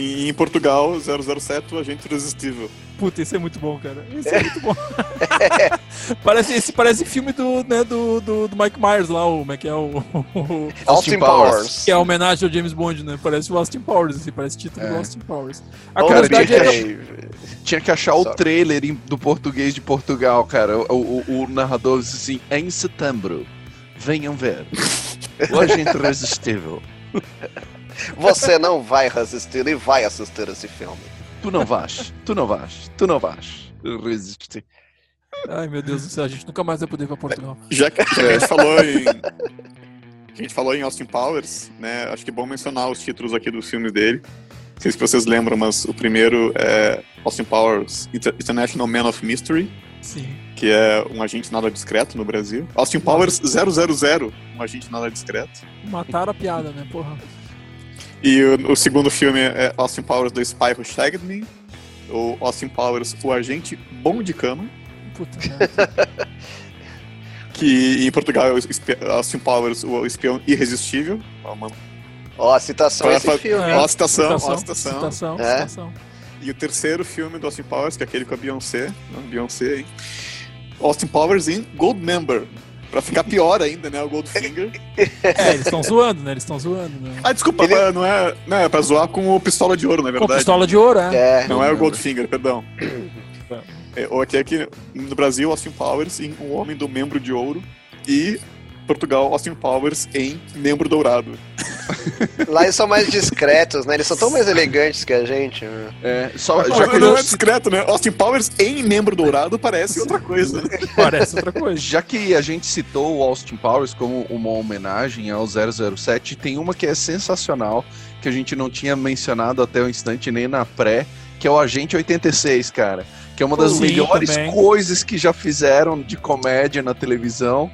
em, em Portugal, 007, o agente irresistível. Puta, esse é muito bom, cara. Esse é muito bom. parece, esse parece filme do, né, do, do, do Mike Myers lá, o, como é que é o, o- Austin Powers. Powers. Que é a homenagem ao James Bond, né? Parece o Austin Powers, assim, parece título do É. Austin Powers. A Oh, curiosidade cara, é. tinha Tinha que achar o Sorry. trailer em- do português de Portugal, cara. O, o- o narrador disse assim: em setembro, venham ver. O agente irresistível. Você não vai resistir e vai assistir esse filme. Tu não vais, tu não vais, tu não vais resistir. Ai, meu Deus do céu, a gente nunca mais vai poder ir pra Portugal. Já que, que a gente falou em. A gente falou em Austin Powers, né? Acho que é bom mencionar os títulos aqui dos filmes dele. Não sei se vocês lembram, mas o primeiro é Austin Powers Inter- International Man of Mystery, Sim. que é um agente nada discreto no Brasil. Austin Powers 000, um agente nada discreto. Mataram a piada, né? Porra. E o, o segundo filme é Austin Powers The Spy Who Shagged Me, ou Austin Powers O Agente Bom de Cama, Puta que em Portugal é o Austin Powers O Espião Irresistível. Ó, uma- Ó, a citação Olha, esse filme. Ó a citação, ó a Citação, citação. É. citação. E o terceiro filme do Austin Powers, que é aquele com a Beyoncé, né? Beyoncé, hein? Austin Powers em Goldmember. Pra ficar pior ainda, né? O Goldfinger. É, eles estão zoando, né? Eles estão zoando, né? Ah, desculpa, Ele- não, é, não é pra zoar com o Pistola de Ouro, na Com verdade. pistola de ouro, é. É, Não é o Goldfinger, perdão. É, ou aqui, aqui no Brasil, Austin Powers em Um Homem do Membro de Ouro. E Portugal, Austin Powers em Membro Dourado. lá eles são mais discretos, né? Eles são tão mais elegantes que a gente. né? É, só, já, que não é discreto, né? Austin Powers em Membro Dourado parece outra coisa. Parece outra coisa. já que a gente citou o Austin Powers como uma homenagem ao 007, tem uma que é sensacional, que a gente não tinha mencionado até o instante nem na pré, que é o Agente 86, cara. Que é uma das Sim, melhores também. coisas que já fizeram de comédia na televisão.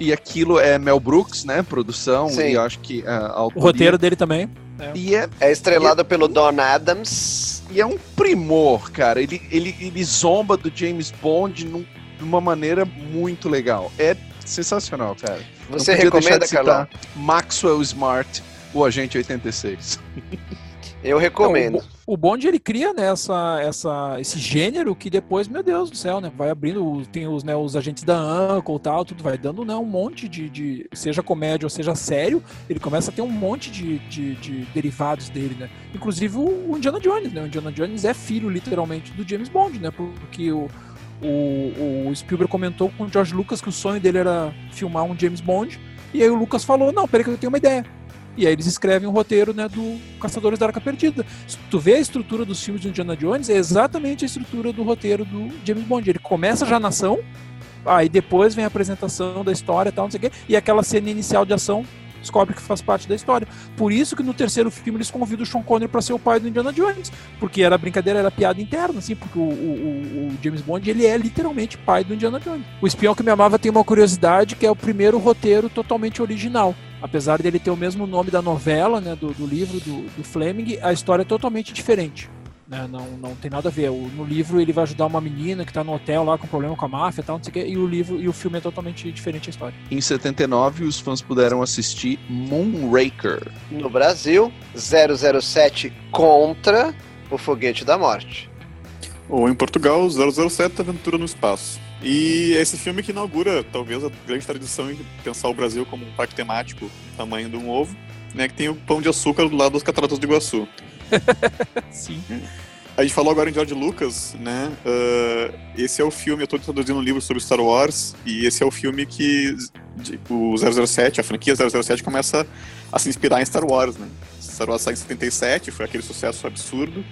E aquilo é Mel Brooks, né? Produção, Sim. e eu acho que a O roteiro dele também. E é, É estrelado pelo Don Adams. e é um primor, cara. Ele, ele, ele zomba do James Bond num- de uma maneira muito legal. É sensacional, cara. Você recomenda, de citar Carlão? Maxwell Smart, o agente 86. Eu recomendo. Não, o, o Bond ele cria né, essa, essa, esse gênero que depois, meu Deus do céu, né? Vai abrindo, tem os, né, os agentes da Uncle e tal, tudo vai dando né, um monte de, de. Seja comédia ou seja sério, ele começa a ter um monte de, de, de derivados dele, né? Inclusive o, o Indiana Jones, né? O Indiana Jones é filho, literalmente, do James Bond, né? Porque o. O, o Spielberg comentou com o George Lucas que o sonho dele era filmar um James Bond. E aí o Lucas falou: Não, peraí, que eu tenho uma ideia. E aí eles escrevem o roteiro né, do Caçadores da Arca Perdida. Se tu vê a estrutura dos filmes do Indiana Jones, é exatamente a estrutura do roteiro do James Bond. Ele começa já na ação, aí depois vem a apresentação da história e tal, não sei o quê, e aquela cena inicial de ação descobre que faz parte da história. Por isso que no terceiro filme eles convidam o Sean Connery para ser o pai do Indiana Jones, porque era brincadeira, era piada interna, assim, porque o- o- o James Bond ele é literalmente pai do Indiana Jones. O Espião que me amava tem uma curiosidade que é o primeiro roteiro totalmente original. Apesar dele ter o mesmo nome da novela, né, do, do livro do, do Fleming, a história é totalmente diferente. né, Não, não tem nada a ver. O- no livro ele vai ajudar uma menina que tá no hotel lá com problema com a máfia e tal, não sei o quê, e o livro e o filme é totalmente diferente a história. Em 79, os fãs puderam assistir Moonraker. No Brasil, 007 contra o Foguete da Morte. Ou em Portugal, 007 Aventura no Espaço. E é esse filme que inaugura, talvez, a grande tradição de pensar o Brasil como um parque temático, tamanho de um ovo, né, que tem o pão de açúcar do lado das cataratas do Iguaçu. Sim. A gente falou agora em George Lucas, né? ah, esse é o filme, eu estou traduzindo um livro sobre Star Wars, e esse é o filme que o 007, a franquia 007 começa a se inspirar em Star Wars, né? Star Wars sai em 77, foi aquele sucesso absurdo,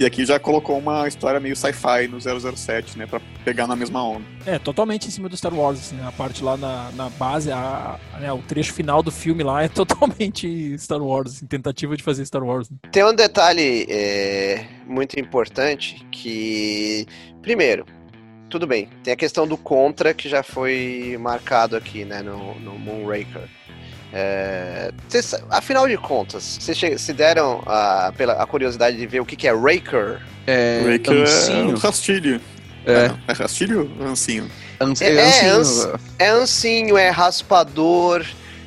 e aqui já colocou uma história meio sci-fi no 007, né? Pra pegar na mesma onda. É, totalmente em cima do Star Wars, assim, a parte lá na, na base, a, a- né, o trecho final do filme lá é totalmente Star Wars, assim, tentativa de fazer Star Wars. né? Tem um detalhe é, muito importante que, primeiro, tudo bem, tem a questão do contra que já foi marcado aqui, né, no, no Moonraker. É, cês- afinal de contas, vocês se deram a, pela, a curiosidade de ver o que, que é Raker? É, Raker é Ancinho. um rastilho. É, É rastilho ou ancinho? ans- É, é, é, ancinho, É ancinho, é raspador,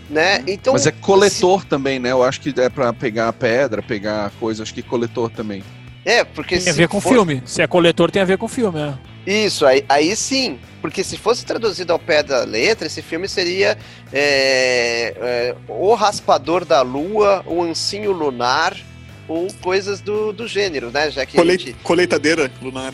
né? Então, Mas é coletor também, né? Eu acho que é pra pegar pedra, pegar coisa, acho que coletor também. É, porque Tem a se ver com o for- filme. Se é coletor, tem a ver com o filme, né? Isso, aí, aí sim. Porque se fosse traduzido ao pé da letra, esse filme seria é, é, O Raspador da Lua, O Ancinho Lunar, ou coisas do, do gênero, né? Já que a Colei- gente- Colheitadeira lunar.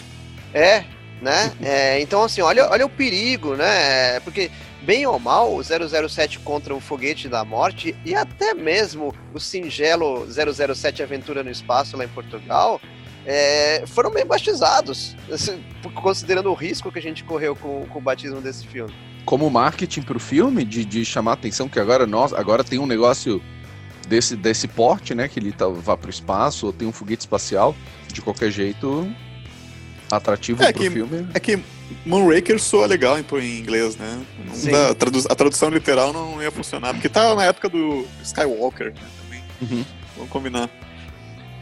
É, né? É, então, assim, olha, olha o perigo, né? Porque, bem ou mal, o 007 contra o Foguete da Morte e até mesmo o singelo 007 Aventura no Espaço lá em Portugal é, foram bem batizados, assim, considerando o risco que a gente correu com, com o batismo desse filme. Como marketing pro filme, de, de chamar a atenção que agora nós, agora tem um negócio desse, desse porte, né? Que ele tá, vá pro espaço, ou tem um foguete espacial, de qualquer jeito, atrativo É pro que- filme. É que Moonraker soa legal em, em inglês, né? Dá- tradu- a tradução literal não ia funcionar, porque tá na época do Skywalker, né? Também. Uhum. Vamos combinar.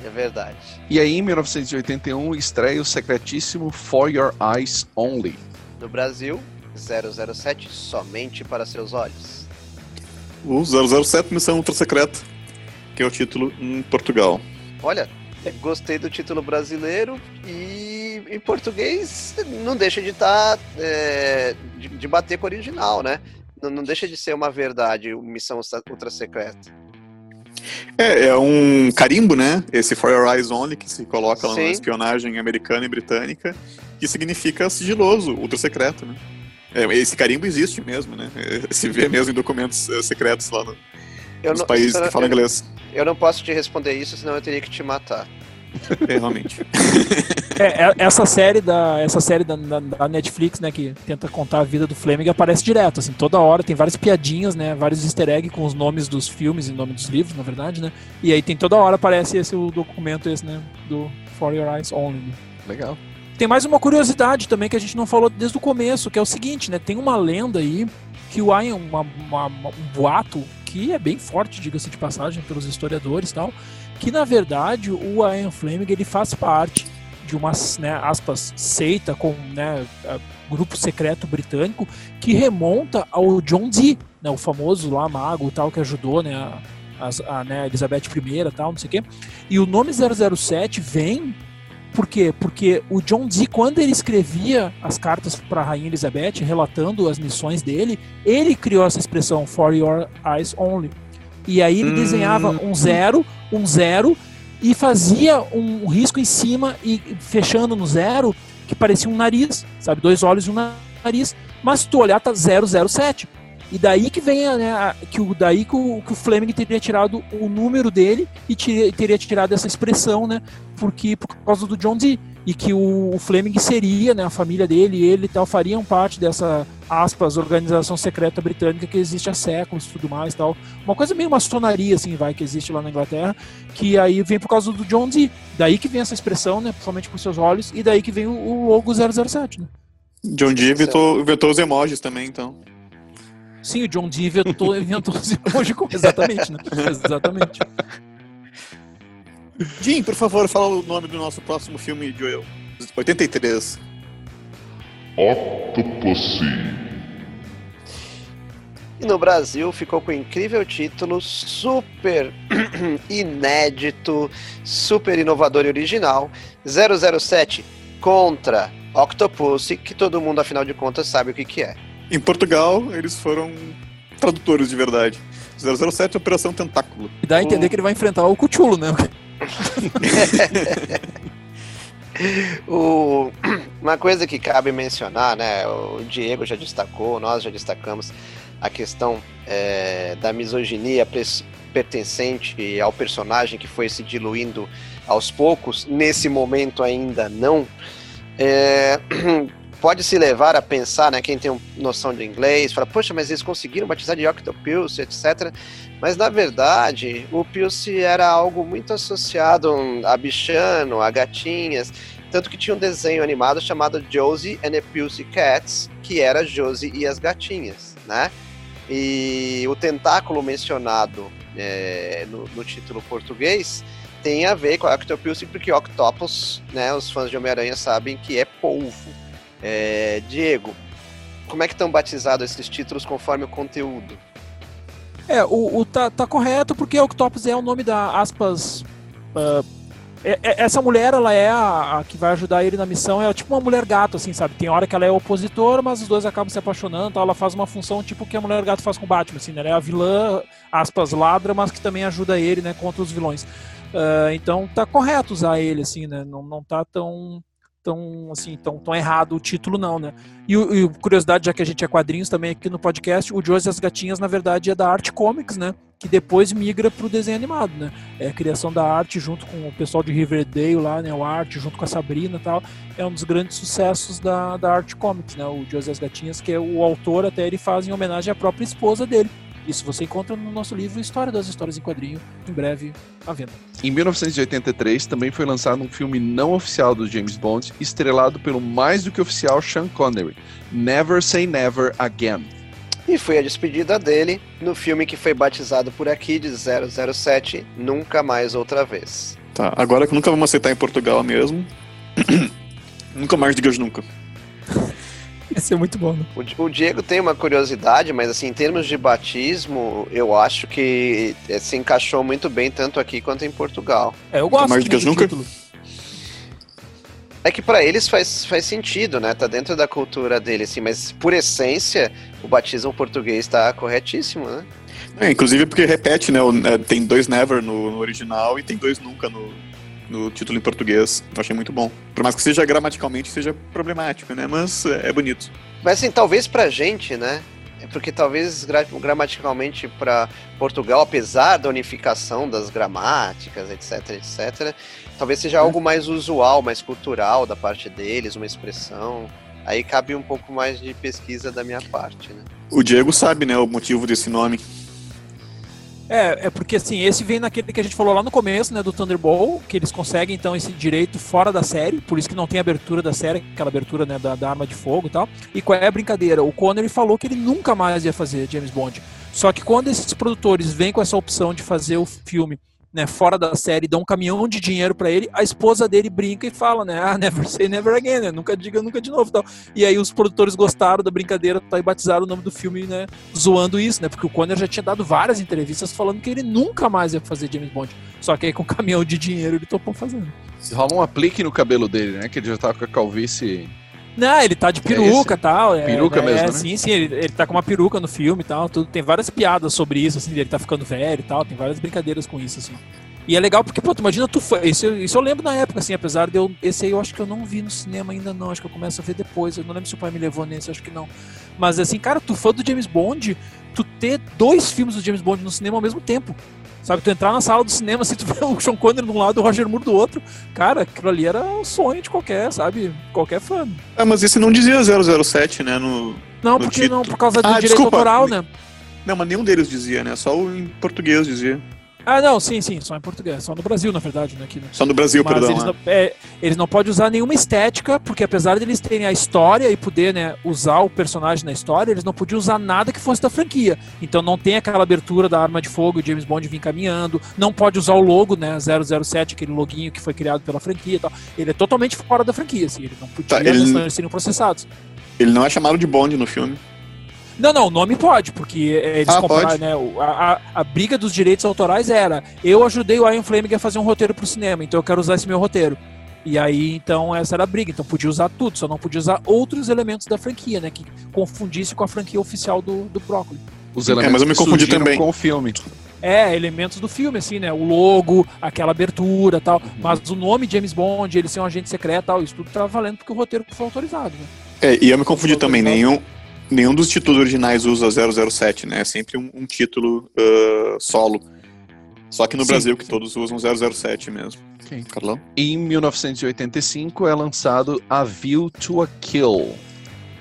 É verdade. E aí, em 1981, estreia o secretíssimo For Your Eyes Only. No Brasil, 007 somente para seus olhos. O 007 Missão Ultra Secreta, que é o título em Portugal. Olha, gostei do título brasileiro e em português não deixa de estar de, de bater com o original, né? Não, não deixa de ser uma verdade, missão ultra secreta. É, é um carimbo, né? Esse For Your Eyes Only, que se coloca lá na Sim. espionagem americana e britânica, que significa sigiloso, ultra secreto, né? É, esse carimbo existe mesmo, né? É, Se vê mesmo em documentos é, secretos lá no- nos não, países que eu- falam inglês. eu não posso te responder isso, senão eu teria que te matar. É, realmente. É, é- essa série da essa série da, da- da Netflix, né, que tenta contar a vida do Fleming aparece direto, assim, toda hora tem várias piadinhas, né, vários easter eggs com os nomes dos filmes e nome dos livros, na verdade, né? E aí tem toda hora aparece esse o documento esse, né, do For Your Eyes Only. né? Legal. Tem mais uma curiosidade também que a gente não falou desde o começo, que é o seguinte, né? Tem uma lenda aí que o Ian, uma, uma, uma, um boato que é bem forte, diga-se de passagem, pelos historiadores e tal, que na verdade o Ian Fleming ele faz parte de uma, né, aspas, seita com né, grupo secreto britânico que remonta ao John Dee, né, o famoso lá mago tal que ajudou né, a, a, né, Elizabeth I tal, não sei o quê. E o nome 007 vem por quê? Porque o John Dee, quando ele escrevia as cartas para a Rainha Elizabeth, relatando as missões dele, ele criou essa expressão For Your Eyes Only. E aí ele hum. desenhava um zero, um zero, e fazia um risco em cima e fechando no zero, que parecia um nariz, sabe? Dois olhos e um nariz. Mas se tu olhar, tá 007. E daí que vem, né, que o, daí que o, que o Fleming teria tirado o número dele e teria, teria tirado essa expressão, né, porque, por causa do John Dee. E que o, o Fleming seria, né, a família dele e ele e tal, fariam parte dessa, aspas, organização secreta britânica que existe há séculos e tudo mais tal. Uma coisa meio maçonaria, assim, vai, que existe lá na Inglaterra, que aí vem por causa do John Dee. Daí que vem essa expressão, né, principalmente por seus olhos, e daí que vem o, o logo 007, né. John Dee inventou, inventou os emojis também, então. Sim, o John Dee inventou, inventou hoje exatamente, né? Exatamente. Jim, por favor, fala o nome do nosso próximo filme, Joel. 83. Octopussy. E no Brasil ficou com o incrível título super inédito, super inovador e original 007 contra Octopussy, que todo mundo afinal de contas sabe o que, que é. Em Portugal, eles foram tradutores de verdade. 007 é Operação Tentáculo. E dá a entender o... que ele vai enfrentar o Cuchulo, né? o... Uma coisa que cabe mencionar, né? O Diego já destacou, nós já destacamos a questão é, da misoginia pertencente ao personagem que foi se diluindo aos poucos. Nesse momento ainda não. É, pode se levar a pensar, né, quem tem noção de inglês, fala, poxa, mas eles conseguiram batizar de Octopus, etc. Mas na verdade, o Pilce era algo muito associado a bichano, a gatinhas, tanto que tinha um desenho animado chamado Josie and the Pilce Cats, que era Josie e as gatinhas, né? E o tentáculo mencionado é, no, no título português tem a ver com a Octopus, porque Octopus, né, os fãs de Homem-Aranha sabem que é polvo. É, Diego, como é que estão batizados esses títulos conforme o conteúdo? É, o, o tá, tá, correto porque Octopus é o nome da aspas. Uh, é, é, essa mulher, ela é a, a, que vai ajudar ele na missão, é tipo uma mulher gato, assim, sabe? Tem hora que ela é opositora, mas os dois acabam se apaixonando, então ela faz uma função tipo que a mulher gato faz com o Batman, assim, né? Ela é a vilã, aspas, ladra, mas que também ajuda ele, né, contra os vilões. Uh, então tá correto usar ele, assim, né? Não, não tá tão tão assim tão, tão errado o título não, né? E, e, curiosidade, já que a gente é quadrinhos também aqui no podcast, o Josie e as Gatinhas na verdade é da Arte Comics, né? Que depois migra para o desenho animado, né? É a criação da arte junto com o pessoal de Riverdale lá, né? O Arte junto com a Sabrina e tal, é um dos grandes sucessos da, da Arte Comics, né? O Josie e as Gatinhas, que é o autor até ele faz em homenagem à própria esposa dele, isso você encontra no nosso livro História das Histórias em Quadrinho, em breve à venda. Em 1983 também foi lançado um filme não oficial do James Bond, estrelado pelo mais do que oficial Sean Connery, Never Say Never Again. E foi a despedida dele no filme que foi batizado por aqui de 007 Nunca Mais Outra Vez. Tá, agora que nunca vamos aceitar em Portugal mesmo. nunca mais digas nunca. Ia ser muito bom. Né? O, o, Diego tem uma curiosidade, mas assim, em termos de batismo, eu acho que é, se encaixou muito bem tanto aqui quanto em Portugal. É, eu gosto mais do nunca. Título. É que para eles faz, faz sentido, né? Tá dentro da cultura deles, assim, mas por essência, o batismo português está corretíssimo, né? É, inclusive porque repete, né? É, tem dois never no, no original e tem dois nunca no, no título em português. Eu achei muito bom. Por mais que seja gramaticalmente seja problemático, né? Mas é, bonito. Mas assim, talvez pra gente, né? É porque talvez gramaticalmente para Portugal, apesar da unificação das gramáticas, etc, etc, talvez seja algo mais usual, mais cultural da parte deles, uma expressão. Aí cabe um pouco mais de pesquisa da minha parte, né? O Diego sabe, né, o motivo desse nome. É, é porque assim, esse vem naquele que a gente falou lá no começo, né, do Thunderball, que eles conseguem então esse direito fora da série, por isso que não tem abertura da série, aquela abertura, né, da, da arma de fogo e tal. E qual é a brincadeira? O Connery falou que ele nunca mais ia fazer James Bond. Só que quando esses produtores vêm com essa opção de fazer o filme né, fora da série, dão um caminhão de dinheiro para ele, a esposa dele brinca e fala, né, ah, never say never again, né, nunca diga nunca de novo, tal. E aí os produtores gostaram da brincadeira, tá, e batizaram o nome do filme, né, zoando isso, né, porque o Conner já tinha dado várias entrevistas falando que ele nunca mais ia fazer James Bond. Só que aí com um caminhão de dinheiro ele topou fazendo. Rola um aplique no cabelo dele, né, que ele já tava com a calvície Não, ele tá de peruca e tal. É, Peruca é, mesmo, né? Sim, sim, ele, ele tá com uma peruca no filme e tal. Tudo, tem várias piadas sobre isso, assim, ele tá ficando velho e tal. Tem várias brincadeiras com isso, assim. E é legal porque, pô, tu imagina tu foi. Isso, isso eu lembro na época, assim, apesar de eu. Esse aí eu acho que eu não vi no cinema ainda, não. Acho que eu começo a ver depois. Eu não lembro se o pai me levou nesse, acho que não. Mas assim, cara, tu fã do James Bond, tu ter dois filmes do James Bond no cinema ao mesmo tempo. Sabe, tu entrar na sala do cinema, assim, tu vê o Sean Connery de um lado e o Roger Moore do outro. Cara, aquilo ali era um sonho de qualquer, sabe? Qualquer fã. Ah, mas esse não dizia 007, né? No... Não, No porque título. não, por causa do Ah, direito desculpa. autoral, né? Não, mas nenhum deles dizia, né? Só o em português dizia. Ah, não, sim, sim, só em português. Só no Brasil, na verdade, né? Aqui, né? Só no Brasil, Mas perdão. eles, né? não, é, eles não podem usar nenhuma estética, porque apesar de eles terem a história e poder né, usar o personagem na história, eles não podiam usar nada que fosse da franquia. Então não tem aquela abertura da arma de fogo, o James Bond vir caminhando, não pode usar o logo, né, 007, aquele loguinho que foi criado pela franquia e tal. Ele é totalmente fora da franquia, assim, ele não podia, Tá, ele- seriam processados. Ele não é chamado de Bond no filme. Não, não, o nome pode, porque é, eles Ah, compraram, pode? né? A, a, a briga dos direitos autorais era: eu ajudei o Ian Fleming a fazer um roteiro pro cinema, então eu quero usar esse meu roteiro. E aí, então, essa era a briga. Então podia usar tudo, só não podia usar outros elementos da franquia, né? Que confundisse com a franquia oficial do, do Brócoli. Os É, elementos mas eu me confundi também. com o filme. É, elementos do filme, assim, né? O logo, aquela abertura tal. Mas o nome James Bond, ele ser um agente secreto tal, isso tudo tá valendo porque o roteiro foi autorizado, né? É, e eu me confundi também. Nenhum, nenhum dos títulos originais usa 007, né? É sempre um, um título ah, solo. Só que no Sim, Brasil que sim. todos usam 007 mesmo. Ok. Carlão? Em 1985 é lançado A View to a Kill.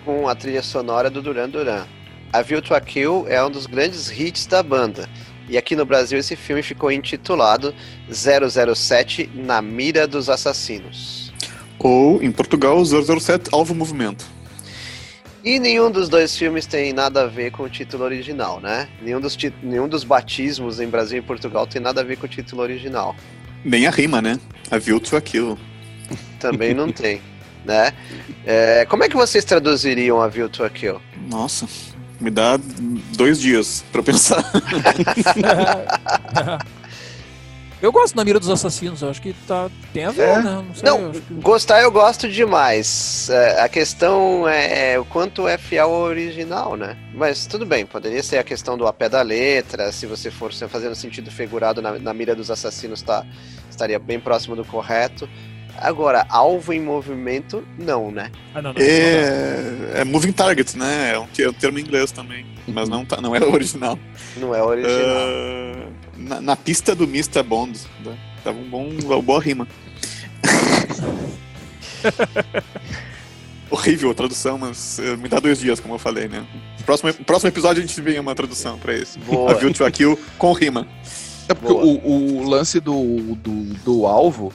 com a trilha sonora do Duran Duran. A View to a Kill é um dos grandes hits da banda. E aqui no Brasil esse filme ficou intitulado 007 Na Mira dos Assassinos. Ou, em Portugal, 007 Alvo Movimento. E nenhum dos dois filmes tem nada a ver com o título original, né? Nenhum dos, ti- nenhum dos batismos em Brasil e Portugal tem nada a ver com o título original. Nem a rima, né? A View to a Kill. Também não tem, né? É, como é que vocês traduziriam a View to a Kill? Nossa, me dá dois dias pra pensar. eu gosto da mira dos assassinos, eu acho que tá, tem a ver, É. né? Não sei, Não, eu que- Gostar eu gosto demais. É, a questão é o quanto é fiel ao original, né? Mas tudo bem, poderia ser a questão do a pé da letra, se você for fazendo sentido figurado na, na mira dos assassinos, tá, estaria bem próximo do correto. Agora, alvo em movimento, não, né? Ah, não, não, não dá. É, é Moving Target, né? É um, é um termo em inglês também. Mas não, tá, não é o original. Não é original. Ah, na, na pista do Mr. Bond. né? Tava um bom, uma boa rima. Horrível a tradução, mas eh, me dá dois dias, como eu falei, né? Próximo, próximo episódio a gente vem uma tradução pra esse. Boa. A View to a Kill com rima. É porque o, o lance do, do, do alvo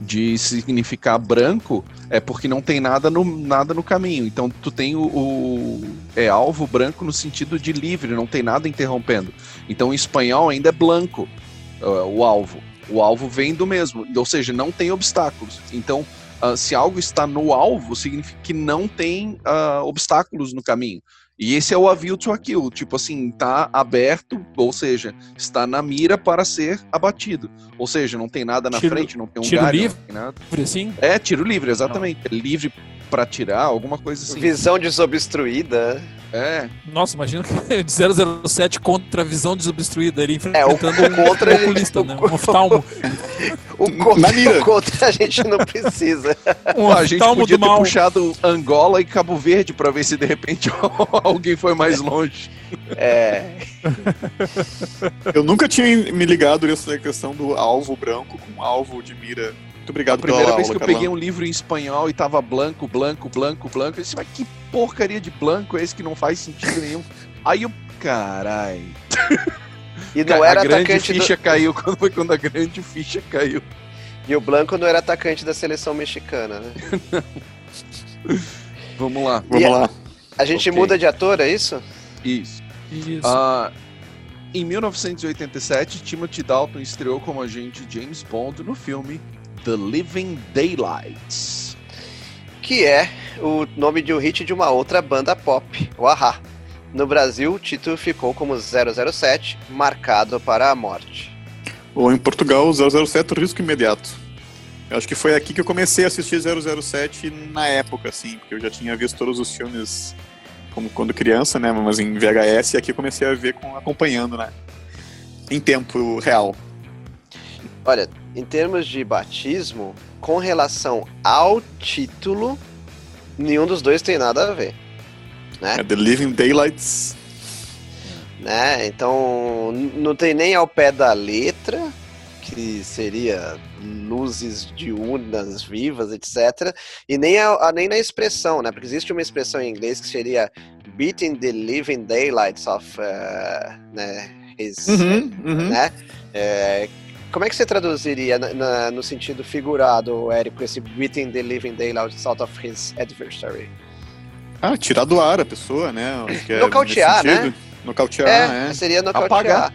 de significar branco é porque não tem nada no, nada no caminho. Então tu tem o, o- é alvo branco no sentido de livre, não tem nada interrompendo. Então em espanhol ainda é blanco uh, o alvo. O alvo vem do mesmo, ou seja, não tem obstáculos. Então ah, se algo está no alvo, significa que não tem ah, obstáculos no caminho. E esse é o avio to kill, tipo assim, tá aberto, ou seja, está na mira para ser abatido. Ou seja, não tem nada na Tiro- frente, não tem um tiro galho, livre? não tem nada. assim. É, tiro livre, exatamente. É livre para tirar, alguma coisa assim. Visão desobstruída. É, Nossa, imagina que de 007 contra a visão desobstruída, ele É, o enfrentando um contra, oculista, o né? Um oftalmo. O contra, o contra a gente não precisa. Um a gente podia do ter mal. puxado Angola e Cabo Verde para ver se de repente alguém foi mais longe. É, Eu nunca tinha me ligado nessa questão do alvo branco com alvo de mira. Muito obrigado A primeira pela vez aula, que eu Carlão. peguei um livro em espanhol e tava branco, branco, branco, branco, eu disse, mas que porcaria de branco é esse que não faz sentido nenhum? Aí eu, carai. E não era a grande atacante ficha do... caiu quando foi quando a grande ficha caiu. E o Blanco não era atacante da seleção mexicana, né? Vamos lá. Vamos E- lá. A gente Ok. muda de ator, é isso? Isso. Isso. Ah, em 1987, Timothy Dalton estreou como agente James Bond no filme The Living Daylights. Que é o nome de um hit de uma outra banda pop, o Ahá. No Brasil, o título ficou como 007, marcado para a morte. Ou em Portugal, 007, Risco Imediato. Eu acho que foi aqui que eu comecei a assistir 007 na época, assim, porque eu já tinha visto todos os filmes como quando criança, né, mas em VHS, e aqui eu comecei a ver com, acompanhando, né, em tempo real. Olha, em termos de batismo, com relação ao título, nenhum dos dois tem nada a ver. É The Living Daylights. né? Então não tem nem ao pé da letra, que seria luzes diurnas vivas, etc. E nem, a, a- nem na expressão, né? Porque existe uma expressão em inglês que seria beating the living daylights of uh, né, his, Uhum, uhum. né? É, como é que você traduziria na- na- no sentido figurado, Érico, esse beating the living daylights out of his adversary? Ah, tirar do ar a pessoa, né? Acho que é Nocautear, sentido. Nocautear, é, é. seria nocautear. Apagar.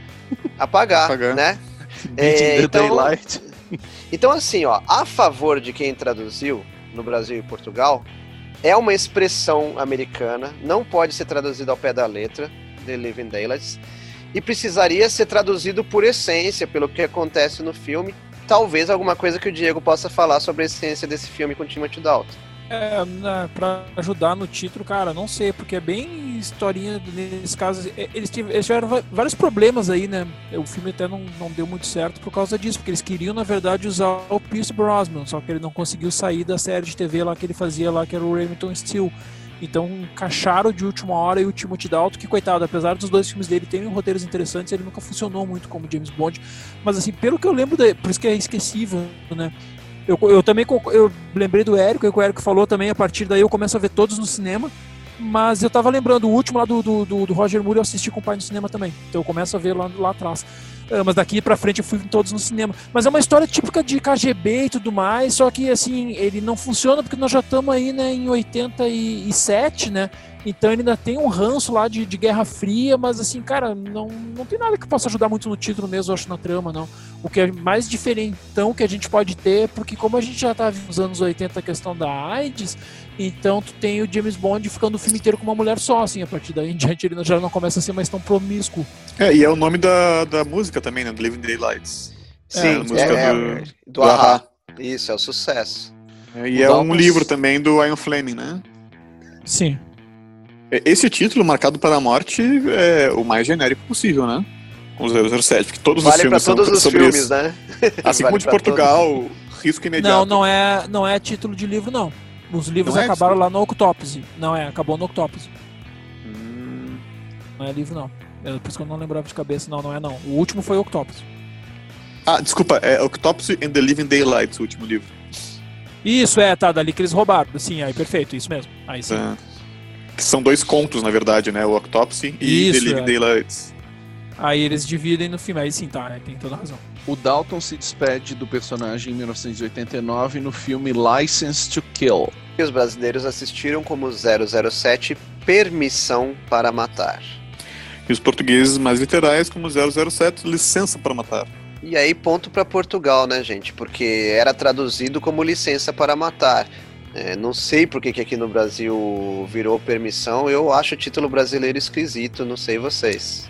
Apagar, Apagar. né? Beating É, the então- Daylight. Então, assim, ó, a favor de quem traduziu no Brasil e Portugal, é uma expressão americana, não pode ser traduzido ao pé da letra, The Living Daylights, e precisaria ser traduzido por essência, pelo que acontece no filme. Talvez alguma coisa que o Diego possa falar sobre a essência desse filme com Timothy Dalton. É, né, pra ajudar no título, cara, não sei, porque é bem historinha nesse caso. é, Eles tive- eles tiveram vários problemas aí, né? O filme até não, não deu muito certo por causa disso, porque eles queriam, na verdade, usar o Pierce Brosnan, só que ele não conseguiu sair da série de TV lá que ele fazia lá, que era o Remington Steele. Então encaixaram de última hora e o Timothy Dalton, que coitado, apesar dos dois filmes dele terem roteiros interessantes, ele nunca funcionou muito como James Bond. Mas assim, pelo que eu lembro, da- por isso que é esquecível, né? Eu, eu também eu lembrei do Érico, e o Érico falou também, a partir daí eu começo a ver todos no cinema. Mas eu tava lembrando, o último lá do, do, do- do Roger Moore eu assisti com o pai no cinema também. Então eu começo a ver lá, lá atrás. Ah, mas daqui pra frente eu fui todos no cinema. Mas é uma história típica de KGB e tudo mais, só que assim, ele não funciona porque nós já estamos aí né, em 87, né? Então ele ainda tem um ranço lá de, de Guerra Fria, mas assim, cara, não, não tem nada que possa ajudar muito no título mesmo, eu acho, na trama, não. O que é mais diferentão que a gente pode ter, porque como a gente já tá nos anos 80 a questão da AIDS, então tu tem o James Bond ficando o filme inteiro com uma mulher só, assim, a partir daí em diante ele já não começa a ser mais tão promíscuo. É, e é o nome da, da música também, né? The Living Daylights. Sim, a música é, do- é, do do Ahá. Ahá. Isso, é o sucesso. É, e O é um livro também do Ian Fleming, né? Sim. É, Esse título, Marcado para a Morte, é o mais genérico possível, né? Com o 007, porque todos os Vale pra filmes são todos os sobre filmes, isso. né? Assim Vale como de Portugal, Risco Imediato. Não, não é, não é título de livro, não. Os livros Não é? acabaram lá no Octopus. Não é, acabou no Octopus. Hum, Não é livro, não. É por isso que eu não lembrava de cabeça, não, não é não. O último foi o Octopus. Ah, desculpa, é Octopus and the Living Daylights, o último livro. Isso, é, tá, dali que eles roubaram. Sim, aí perfeito, isso mesmo. Aí sim. É. Que são dois contos, na verdade, né? O Octopsy e Isso, The Living é. Daylights. Aí eles dividem no filme. Aí sim, tá, é, tem toda a razão. O Dalton se despede do personagem em 1989 no filme License to Kill. E os brasileiros assistiram como 007 Permissão para Matar. E os portugueses mais literais, como 007, Licença para Matar. E aí, ponto para Portugal, né, gente? Porque era traduzido como licença para matar. É, não sei por que que aqui no Brasil virou permissão. Eu acho o título brasileiro esquisito, não sei vocês.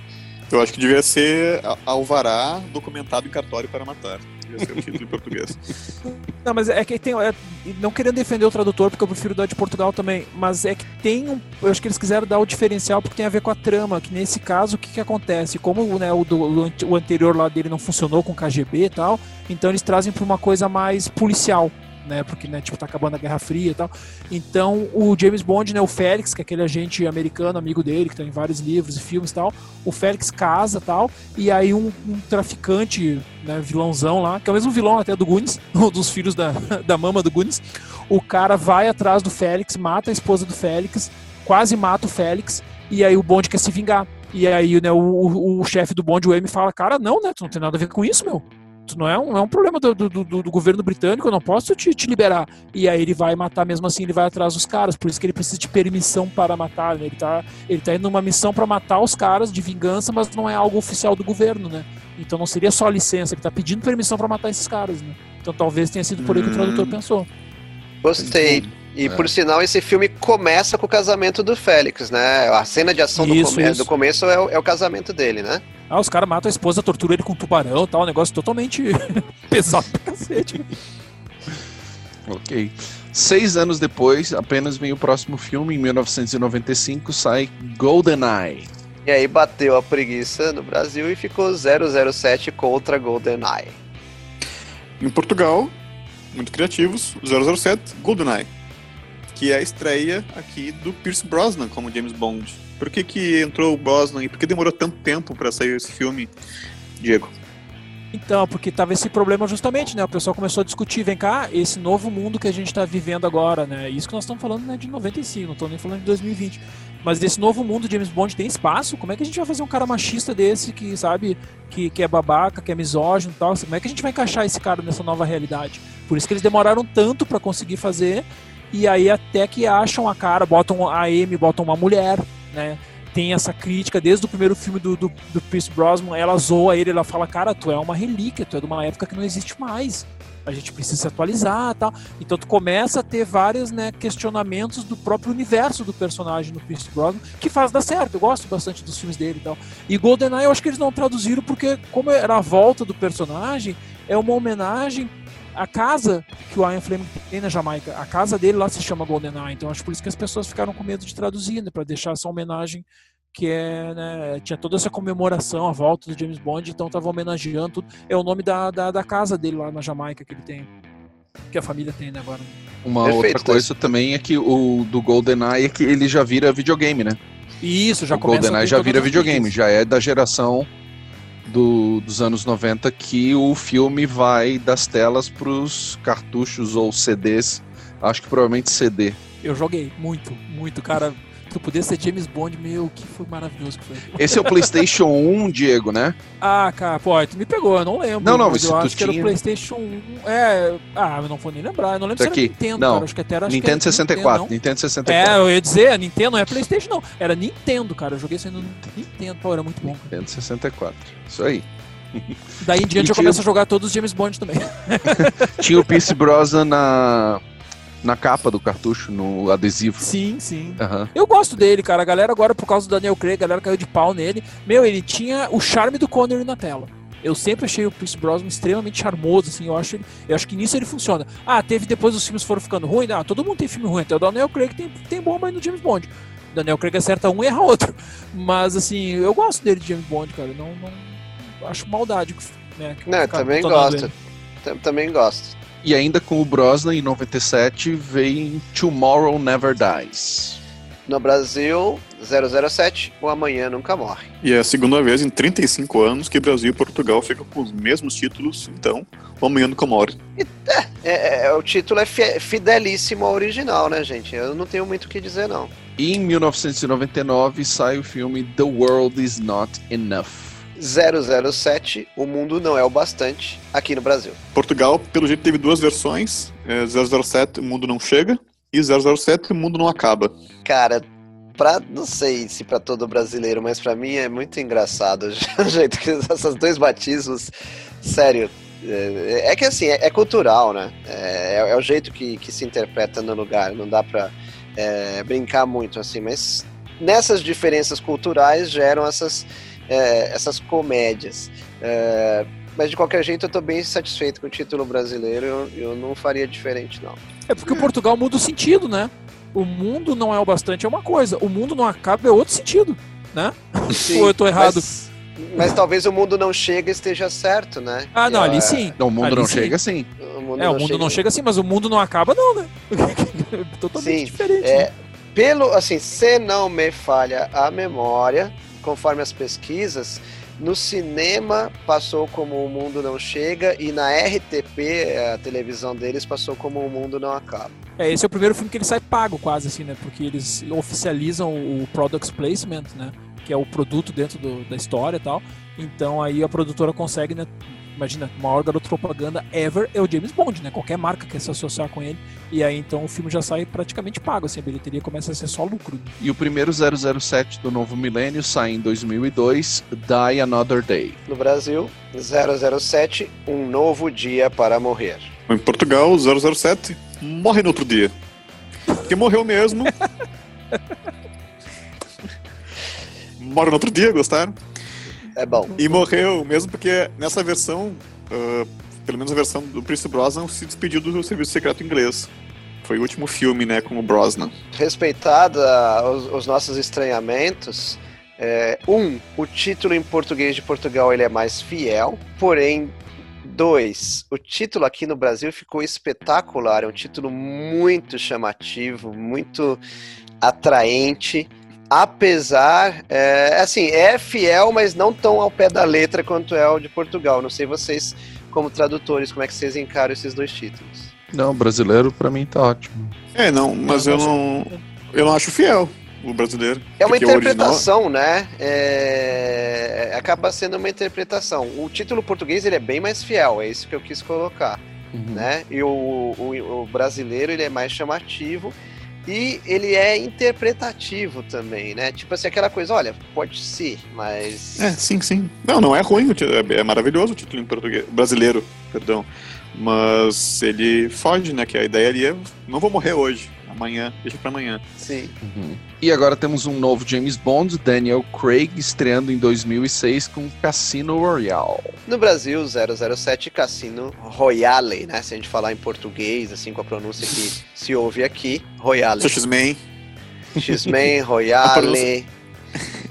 Eu acho que devia ser Alvará documentado em cartório para matar. Devia ser o em português. Não, mas é que tem. é, não querendo defender o tradutor, porque eu prefiro dar de Portugal também, mas é que tem um. Eu acho que eles quiseram dar o diferencial porque tem a ver com a trama, que nesse caso, o que, que acontece? Como né, o, do- o ante- o anterior lá dele não funcionou com KGB e tal, então eles trazem pra uma coisa mais policial. Né, porque né, tipo, tá acabando a Guerra Fria e tal. Então, o James Bond, né, o Félix, que é aquele agente americano, amigo dele, que tá em vários livros e filmes e tal, o Félix casa tal, e aí um, um traficante, né, vilãozão lá, que é o mesmo vilão até do Goonies, um dos filhos da, da mama do Goonies, o cara vai atrás do Félix, mata a esposa do Félix, quase mata o Félix, e aí o Bond quer se vingar. E aí, né, o, o, o chefe do bonde, o M, fala, cara, não, né, tu não tem nada a ver com isso, meu. Tu não é um, é um problema do, do, do, do governo britânico, eu não posso te, te liberar. E aí ele vai matar mesmo assim, ele vai atrás dos caras, por isso que ele precisa de permissão para matar, né? Ele tá, ele tá indo numa missão para matar os caras de vingança, mas não é algo oficial do governo, né? Então não seria só licença, ele tá pedindo permissão para matar esses caras, né? Então talvez tenha sido por aí que o tradutor Hum. pensou. Gostei. E É. por sinal, esse filme começa com o casamento do Félix, né? A cena de ação do, Isso, come- isso. do começo é o, é o casamento dele, né? Ah, os caras matam a esposa, torturam ele com um tubarão e tal, um negócio totalmente pesado pra cacete. Ok. Seis anos depois, apenas vem o próximo filme, em 1995, sai GoldenEye. E aí bateu a preguiça no Brasil e ficou 007 contra GoldenEye. Em Portugal, muito criativos, 007 GoldenEye, que é a estreia aqui do Pierce Brosnan como James Bond. Por que, que entrou o Brosnan e por que demorou tanto tempo para sair esse filme, Diego? Então, porque tava esse problema justamente, né? O pessoal começou a discutir, vem cá, esse novo mundo que a gente tá vivendo agora, né? Isso que nós estamos falando né, de 95, não tô nem falando de 2020. Mas desse novo mundo, James Bond tem espaço? Como é que a gente vai fazer um cara machista desse que, sabe, que, que é babaca, que é misógino e tal? Como é que a gente vai encaixar esse cara nessa nova realidade? Por isso que eles demoraram tanto pra conseguir fazer, e aí até que acham a cara, botam a Amy, botam uma mulher, né? tem essa crítica desde o primeiro filme do, do, do Pierce Brosnan, ela zoa ele, ela fala, cara, tu é uma relíquia, tu é de uma época que não existe mais. A gente precisa se atualizar tal. Então tu começa a ter vários né, questionamentos do próprio universo do personagem no Pierce Brosnan, que faz dar certo. Eu gosto bastante dos filmes dele e tal. E GoldenEye eu acho que eles não traduziram porque, como era a volta do personagem, é uma homenagem à casa que o Ian Fleming tem na Jamaica. A casa dele lá se chama GoldenEye. Então acho por isso que as pessoas ficaram com medo de traduzir, né, para deixar essa homenagem que é, né, tinha toda essa comemoração, a volta do James Bond, então tava homenageando tudo. É o nome da, da, da casa dele lá na Jamaica que ele tem. Que a família tem, né, agora. Uma Perfeito, outra coisa também é que o do GoldenEye é que ele já vira videogame, né? E isso, já o começa GoldenEye já vira videogame, já é da geração do- dos anos 90 que o filme vai das telas pros cartuchos ou CDs. Acho que provavelmente CD. Eu joguei muito, muito, cara. Eu pudesse ser James Bond, meu, que foi maravilhoso que foi. Esse é o PlayStation 1, Diego, né? Ah, cara, pô, tu me pegou, eu não lembro. Não, não, mas eu tu acho que era o tinha- PlayStation 1. É, ah, eu não vou nem lembrar. Eu não lembro Tá se aqui. era Nintendo, Não, cara. Acho que até era Nintendo era 64. Nintendo, Nintendo não. 64. É, eu ia dizer, Nintendo não é PlayStation, não. Era Nintendo, cara. Eu joguei isso aí no Nintendo, pô, era muito bom. Cara. Nintendo 64. Isso aí. Daí em diante eu tinha- começo a jogar todos os James Bond também. Tinha o Pierce Brosnan na, na capa do cartucho, no adesivo. Sim, sim. Aham. Eu gosto dele, cara. A galera agora, por causa do Daniel Craig, a galera caiu de pau nele. Meu, ele tinha o charme do Connery na tela. Eu sempre achei o Pierce Brosnan extremamente charmoso, assim. Eu acho, ele- eu acho que nisso ele funciona. Ah, teve depois os filmes foram ficando ruins. Ah, todo mundo tem filme ruim. Até o Daniel Craig tem, tem bomba aí no James Bond. O Daniel Craig acerta um e erra outro. Mas, assim, eu gosto dele de James Bond, cara. Não, não acho maldade. Né, que Não, eu ficar também gosto. Também gosto. E ainda com o Brosnan, em 97, vem Tomorrow Never Dies. No Brasil, 007, o Amanhã Nunca Morre. E é a segunda vez em 35 anos que Brasil e Portugal ficam com os mesmos títulos, então, o Amanhã Nunca Morre. É, é, o título é fi- fidelíssimo ao original, né, gente? Eu não tenho muito o que dizer, não. E em 1999 sai o filme The World Is Not Enough. 007, O Mundo Não É o Bastante, aqui no Brasil. Portugal, pelo jeito, teve duas versões: é, 007, O Mundo Não Chega, e 007, O Mundo Não Acaba. Cara, pra, não sei se pra todo brasileiro, mas pra mim é muito engraçado o jeito que esses dois batismos, sério, é, é que assim, é, é cultural, né? É, é o jeito que, que se interpreta no lugar, não dá pra é, brincar muito assim, mas nessas diferenças culturais geram essas, é, essas comédias. É, mas de qualquer jeito eu tô bem satisfeito com o título brasileiro, eu, eu não faria diferente não. É porque o Portugal muda o sentido, né? O mundo não é o bastante, é uma coisa. O mundo não acaba é outro sentido, né? Ou eu tô errado? Mas, mas talvez o mundo não chega e esteja certo, né? Ah, não, É, ali sim. Não, o mundo Ali não sim. chega assim. O mundo É, o mundo não chega assim, mas o mundo não acaba, não, né? Totalmente Sim, diferente. É, né? pelo, assim, se não me falha a memória, conforme as pesquisas, no cinema passou como O Mundo Não Chega e na RTP, a televisão deles, passou como O Mundo Não Acaba. É, esse é o primeiro filme que ele sai pago quase, assim, né? Porque eles oficializam o Product Placement, né? que é o produto dentro do- da história e tal. Então aí a produtora consegue, né? Imagina, o maior garoto propaganda ever é o James Bond, né? Qualquer marca quer se associar com ele. E aí então o filme já sai praticamente pago, assim, a bilheteria começa a ser só lucro. né? E o primeiro 007 do novo milênio sai em 2002, Die Another Day. No Brasil, 007, um novo dia para morrer. Em Portugal, 007 morre no outro dia. Porque morreu mesmo. Morre no outro dia, gostaram? É bom. E morreu mesmo porque nessa versão, ah, pelo menos a versão do Príncipe Brosnan, se despediu do serviço secreto inglês. Foi o último filme, né, com o Brosnan. Respeitada os, os nossos estranhamentos, é, um, o título em português de Portugal ele é mais fiel, porém, dois, o título aqui no Brasil ficou espetacular, é um título muito chamativo, muito atraente. Apesar, é, assim, é fiel, mas não tão ao pé da letra quanto é o de Portugal. Não sei vocês, como tradutores, como é que vocês encaram esses dois títulos. Não, brasileiro pra mim tá ótimo. É, não, mas eu não, eu não acho fiel o brasileiro. É uma porque o original- interpretação, né? É, Acaba sendo uma interpretação. O título português ele é bem mais fiel, é isso que eu quis colocar, Uhum. né? E o, o, o brasileiro ele é mais chamativo e ele é interpretativo também, né? Tipo assim, aquela coisa, olha, pode ser, mas... É, sim, sim. Não, não é ruim, é, é maravilhoso o título em português, brasileiro, perdão. Mas ele foge, né? Que a ideia ali é, não vou morrer hoje, amanhã, deixa pra amanhã. Sim. Uhum. E agora temos um novo James Bond, Daniel Craig, estreando em 2006 com Cassino Royale. No Brasil, 007 Cassino Royale, né? Se a gente falar em português, assim, com a pronúncia que se ouve aqui, Royale. X-Men. X-Men, Royale...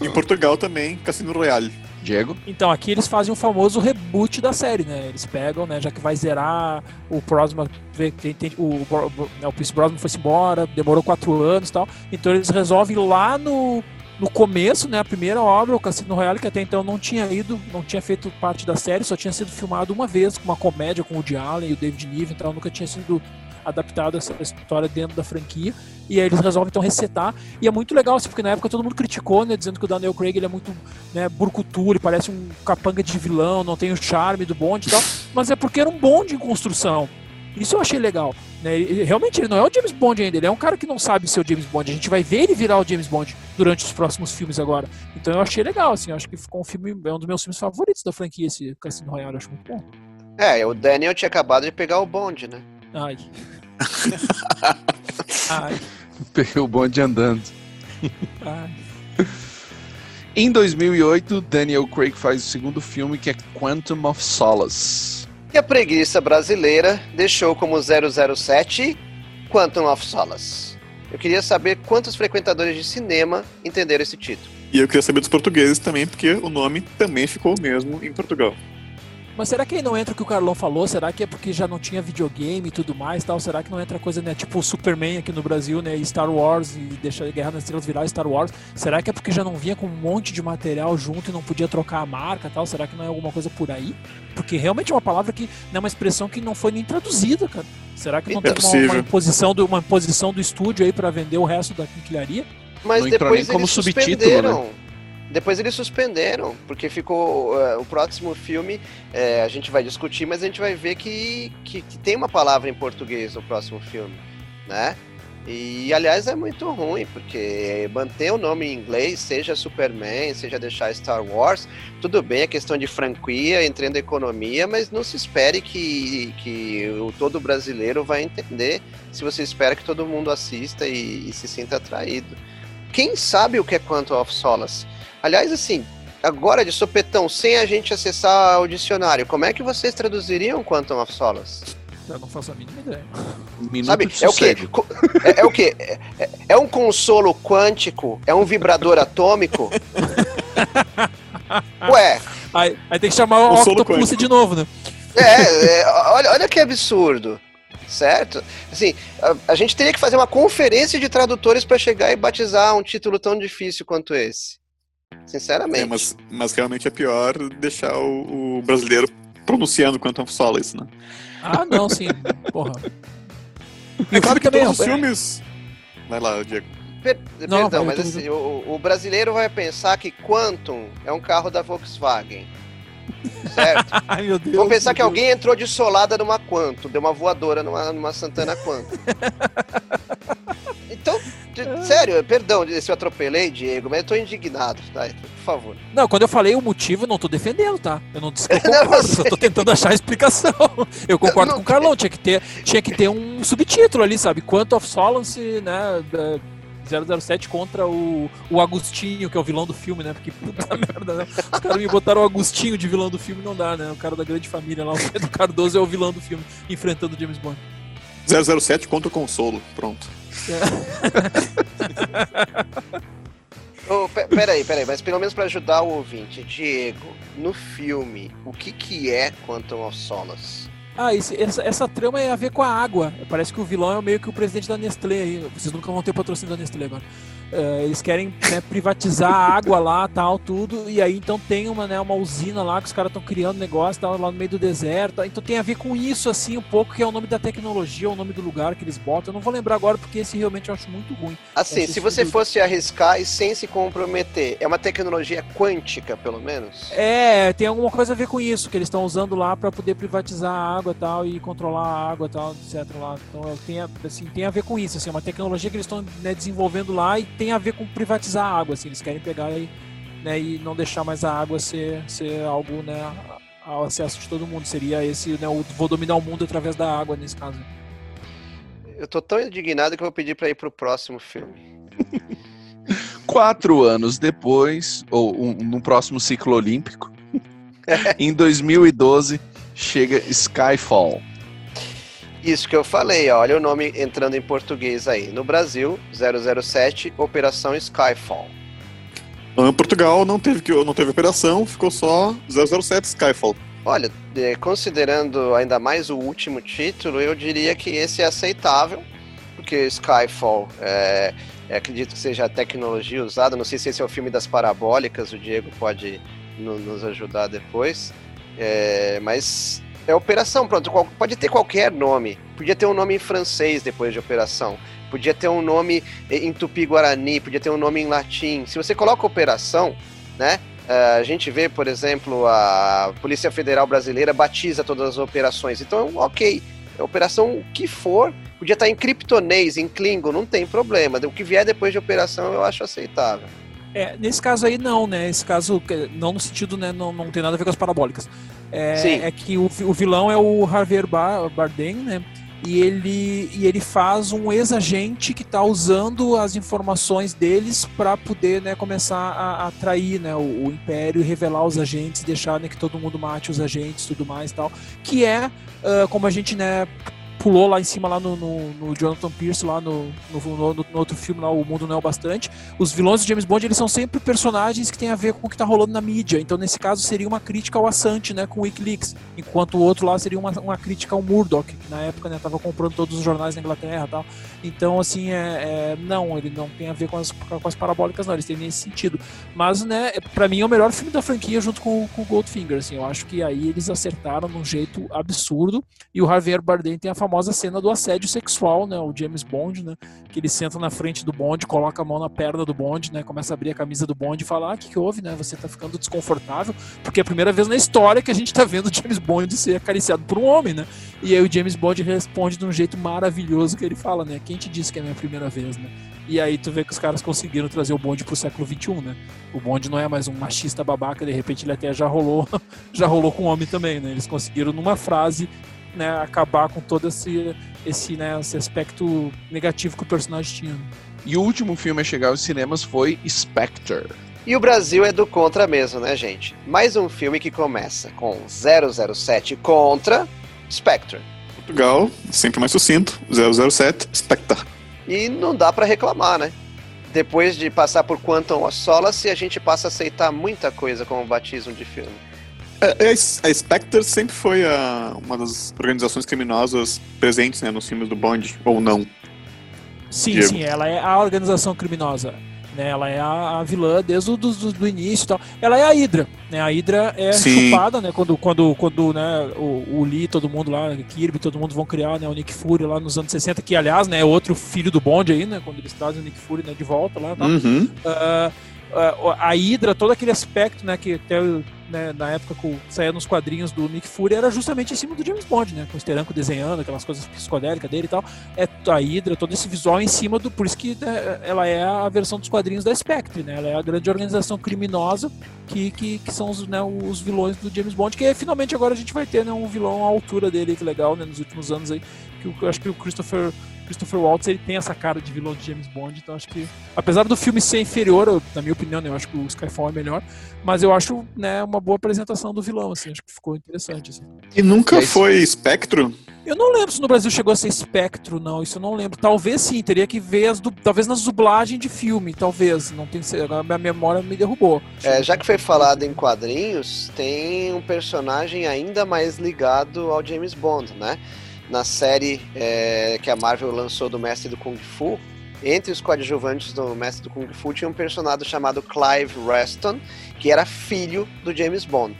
Em Portugal também, Cassino Royale. Diego? Então aqui eles fazem o famoso reboot da série, né? Eles pegam, né? Já que vai zerar o tem- o, Bro- né, o Pierce Brosnan foi embora, demorou quatro anos e tal. Então eles resolvem lá no, no começo, né? A primeira obra, o Cassino Royale, que até então não tinha ido, não tinha feito parte da série, só tinha sido filmado uma vez com uma comédia com o Woody Allen e o David Niven, então nunca tinha sido adaptado essa história dentro da franquia. E aí eles resolvem então resetar. E é muito legal, assim, porque na época todo mundo criticou, né? Dizendo que o Daniel Craig ele é muito né, burcutu, ele parece um capanga de vilão, não tem o charme do bonde e tal. Mas é porque era um bonde em construção. Isso eu achei legal. Né? Ele- realmente ele não é o James Bond ainda, ele é um cara que não sabe ser o James Bond. A gente vai ver ele virar o James Bond durante os próximos filmes agora. Então eu achei legal, assim, acho que ficou um filme, é um dos meus filmes favoritos da franquia, esse Cassino Royale, acho muito bom. É, o Daniel tinha acabado de pegar o bonde, né? Ai. Ai, Peguei o bonde andando. ai. Em 2008, Daniel Craig faz o segundo filme que é Quantum of Solace. E a preguiça brasileira deixou como 007 Quantum of Solace. Eu queria saber quantos frequentadores de cinema entenderam esse título. E eu queria saber dos portugueses também, porque o nome também ficou o mesmo em Portugal. Mas será que aí não entra o que o Carlão falou? Será que é porque já não tinha videogame e tudo mais tal? Será que não entra coisa, né? Tipo o Superman aqui no Brasil, né? E Star Wars e deixar Guerra nas Estrelas virar Star Wars. Será que é porque já não vinha com um monte de material junto e não podia trocar a marca tal? Será que não é alguma coisa por aí? Porque realmente é uma palavra que não é uma expressão que não foi nem traduzida, cara. Será que não É tem uma, uma imposição do, uma imposição do estúdio aí pra vender o resto da quinquilharia? Mas Não entrou depois nem como eles subtítulo, suspenderam. Depois eles suspenderam, porque ficou eh, o próximo filme, eh, a gente vai discutir, mas a gente vai ver que, que, que tem uma palavra em português no próximo filme, né? E aliás é muito ruim, porque manter o nome em inglês, seja Superman, seja deixar Star Wars, tudo bem, é questão de franquia, entrando economia, mas não se espere que, que o todo brasileiro vai entender se você espera que todo mundo assista e, e se sinta atraído. Quem sabe o que é Quantum of Solace? Aliás, assim, agora de sopetão, sem a gente acessar o dicionário, como é que vocês traduziriam Quantum of Solace? Eu não faço a mínima ideia. Minuto Sabe, de é o quê? É, é o quê? É, é- é um consolo quântico? É um vibrador atômico? Ué, Aí, aí tem que chamar o Octopus de novo, né? é, é, olha, olha que absurdo. Certo? Assim, a, a gente teria que fazer uma conferência de tradutores para chegar e batizar um título tão difícil quanto esse. Sinceramente. É, mas, mas realmente é pior deixar o, o brasileiro pronunciando Quantum of Solace, né? Ah, não, sim. Porra. E É o claro que também todos os é- filmes... Vai lá, Diego. Per- Não, perdão, mas assim, o, o brasileiro vai pensar que Quantum é um carro da Volkswagen. Certo? Ai, meu Deus. Vamos pensar que Deus. alguém entrou de solada numa Quantum, deu uma voadora numa, numa Santana Quantum. Então, sério, perdão se eu atropelei, Diego, mas eu tô indignado, tá? Por favor. Não, quando eu falei o motivo, eu não tô defendendo, tá? Eu não disse que eu Não, concordo, eu só tô tentando achar a explicação. Eu concordo Não, com o Carlão, tinha que ter, tinha que ter um subtítulo ali, sabe? Quanto of Solace, né? da 007 contra o, o Agostinho, que é o vilão do filme, né? Porque puta merda, né? Os caras me botaram o Agostinho de vilão do filme, não dá, né? O cara da grande família lá, o Pedro Cardoso é o vilão do filme, enfrentando o James Bond. 007 contra o consolo. Pronto. Pe- peraí, peraí, mas pelo menos pra ajudar o ouvinte, Diego, no filme, o que que é Quantum of Solace? Ah, esse- essa, essa trama é a ver com a água. Parece que o vilão é meio que o presidente da Nestlé aí. Vocês nunca vão ter patrocínio da Nestlé agora. É, eles querem né, privatizar a água lá, tal, tudo. E aí então tem uma, né, uma usina lá que os caras estão criando negócio lá no meio do deserto. Então tem a ver com isso, assim, um pouco, que é o nome da tecnologia, o nome do lugar que eles botam. Eu não vou lembrar agora porque esse realmente eu acho muito ruim. Assim, se você filme- fosse arriscar e sem se comprometer, é uma tecnologia quântica, pelo menos? É, tem alguma coisa a ver com isso, que eles estão usando lá para poder privatizar a água e tal e controlar a água e tal, etc. Lá. Então tem a, assim, tem a ver com isso, assim, é uma tecnologia que eles estão né, desenvolvendo lá e tem a ver com privatizar a água, assim, eles querem pegar e, né, e não deixar mais a água ser, ser algo né, ao acesso de todo mundo. Seria esse, né, o vou dominar o mundo através da água nesse caso. Eu tô tão indignado que eu vou pedir pra ir pro próximo filme. Quatro anos depois, ou um, no próximo ciclo olímpico, em 2012, chega Skyfall. Isso que eu falei, olha o nome entrando em português aí. No Brasil, 007, Operação Skyfall. Em Portugal não teve, não teve operação, ficou só 007 Skyfall. Olha, considerando ainda mais o último título, eu diria que esse é aceitável, porque Skyfall, é, é, acredito que seja a tecnologia usada, não sei se esse é o filme das parabólicas, o Diego pode no- nos ajudar depois, É, mas é operação, pronto, pode ter qualquer nome, podia ter um nome em francês depois de operação, podia ter um nome em tupi-guarani, podia ter um nome em latim, se você coloca operação, né, a gente vê, por exemplo, a Polícia Federal Brasileira batiza todas as operações. Então, ok, a operação o que for, podia estar em criptonês, em Klingon, não tem problema. O que vier depois de operação eu acho aceitável. É, nesse caso aí não, né? Esse caso, não no sentido, né? Não, não tem nada a ver com as parabólicas. É, é que o, o vilão é o Javier Bar- Bardem, né? E ele, e ele faz um ex-agente que está usando as informações deles para poder né, começar a, a atrair né, o, o Império e revelar os agentes, deixar né, que todo mundo mate os agentes e tudo mais e tal. Que é, ah, como a gente né, pulou lá em cima lá no, no, no Jonathan Pierce, lá no, no, outro filme lá, O Mundo Não é o Bastante, os vilões do James Bond, eles são sempre personagens que têm a ver com o que tá rolando na mídia. Então, nesse caso, seria uma crítica ao Assange, né, com o Wikileaks. Enquanto o outro lá seria uma, uma crítica ao Murdoch, que na época, né, tava comprando todos os jornais na Inglaterra tal. Então, assim, é, é- não, ele não tem a ver com as, com as parabólicas, não, eles têm nesse sentido. Mas, né, pra mim é o melhor filme da franquia junto com, com o Goldfinger, assim. Eu acho que aí eles acertaram num jeito absurdo. E o Javier Bardem tem a famosa cena do assédio sexual, né, o James Bond, né, que ele senta na frente do bonde, coloca a mão na perna do bonde, né, começa a abrir a camisa do bonde e fala, ah, o que, que houve, né, você tá ficando desconfortável, porque é a primeira vez na história que a gente tá vendo o James Bond ser acariciado por um homem, né, e aí o James Bond responde de um jeito maravilhoso que ele fala, né, quem te disse que é a minha primeira vez, né, e aí tu vê que os caras conseguiram trazer o bonde pro século XXI, né, o bonde não é mais um machista babaca, de repente ele até já rolou, já rolou com o homem também, né, eles conseguiram numa frase né, acabar com todo esse, esse, né, esse aspecto negativo que o personagem tinha. E o último filme a chegar aos cinemas foi Spectre. E o Brasil é do contra mesmo, né, gente? Mais um filme que começa com 007 contra Spectre. Portugal, sempre mais sucinto, 007 Spectre. E não dá pra reclamar, né? Depois de passar por Quantum of Solace, a gente passa a aceitar muita coisa como batismo de filme. É, é, A Spectre sempre foi a- uma das organizações criminosas presentes né, nos filmes do Bond, ou não. Sim, Diego. sim, ela é a organização criminosa. Né, ela é a, a vilã desde o do, do, do início tal. Ela é a Hydra, né? A Hydra é Sim. chupada, né? Quando, quando, quando né, o, o Lee, todo mundo lá, Kirby, todo mundo vão criar né, o Nick Fury lá nos anos 60, que aliás né, é outro filho do bonde aí, né? Quando eles trazem o Nick Fury né, de volta lá. Tá? Uhum. Ah, ah, a Hydra, todo aquele aspecto, né, que até né, na época que saía nos quadrinhos do Nick Fury era justamente em cima do James Bond, né, com o Steranko desenhando aquelas coisas psicodélicas dele e tal. É a Hydra, todo esse visual em cima do, por isso que né, ela é a versão dos quadrinhos da Spectre, né? Ela é a grande organização criminosa que, que, que são os, né, os vilões do James Bond, que finalmente agora a gente vai ter, né, um vilão à altura dele, que legal, né, nos últimos anos aí, que eu acho que o Christopher Christopher Waltz ele tem essa cara de vilão de James Bond, então acho que, apesar do filme ser inferior, eu- na minha opinião, né, eu acho que o Skyfall é melhor, mas eu acho né, uma boa apresentação do vilão, assim, acho que ficou interessante. Assim. E nunca foi Espectro? Eu não lembro se no Brasil chegou a ser espectro, não, isso eu não lembro. Talvez sim, teria que ver as du- talvez nas dublagens de filme, talvez, não tem agora minha memória me derrubou. É, já que foi falado em quadrinhos, tem um personagem ainda mais ligado ao James Bond, né? Na série é, que a Marvel lançou do Mestre do Kung Fu, entre os coadjuvantes do Mestre do Kung Fu tinha um personagem chamado Clive Reston, que era filho do James Bond.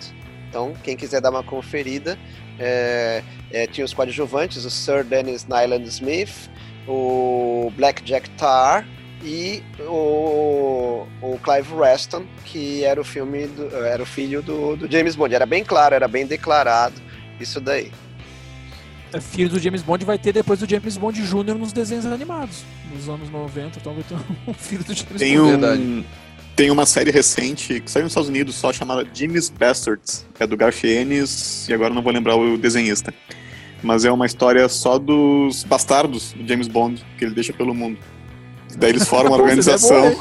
Então, quem quiser dar uma conferida, é, é, tinha os coadjuvantes, o Sir Dennis Nyland Smith, o Black Jack Tar e o, o Clive Reston, que era o filme do- era o filho do, do James Bond. Era bem claro, era bem declarado isso daí. É, filho do James Bond vai ter depois do James Bond Jr. nos desenhos animados, nos anos 90, então vai ter um filho do James Tem, Bond. um, Verdade. tem uma série recente que saiu nos Estados Unidos só chamada Jimmy's Bastards. É do Garth Ennis, e agora não vou lembrar o desenhista. Mas é uma história só dos bastardos do James Bond, que ele deixa pelo mundo. Daí eles formam uma é organização. hein?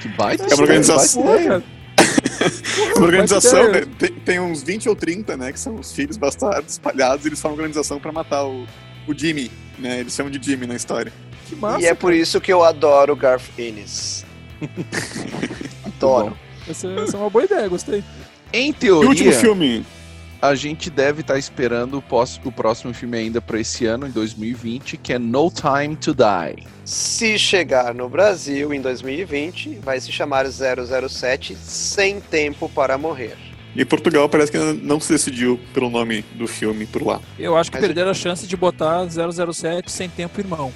Que baita É uma organização-. Uma organização, né, tem, tem uns 20 ou 30, né, que são os filhos bastardos espalhados, e eles formam uma organização pra matar o, o Jimmy, né, eles chamam de Jimmy na história. Que massa. e é por isso que eu adoro o Garth Ennis. adoro. Essa, essa é uma boa ideia, gostei. Em E o último teoria, filme? A gente deve estar esperando o, pós- o próximo filme ainda para esse ano, em 2020, que é No Time to Die. Se chegar no Brasil em 2020, vai se chamar 007 Sem Tempo para Morrer. E Portugal parece que ainda não se decidiu pelo nome do filme por lá. Eu acho que Mas perderam a chance de botar 007 sem tempo irmão.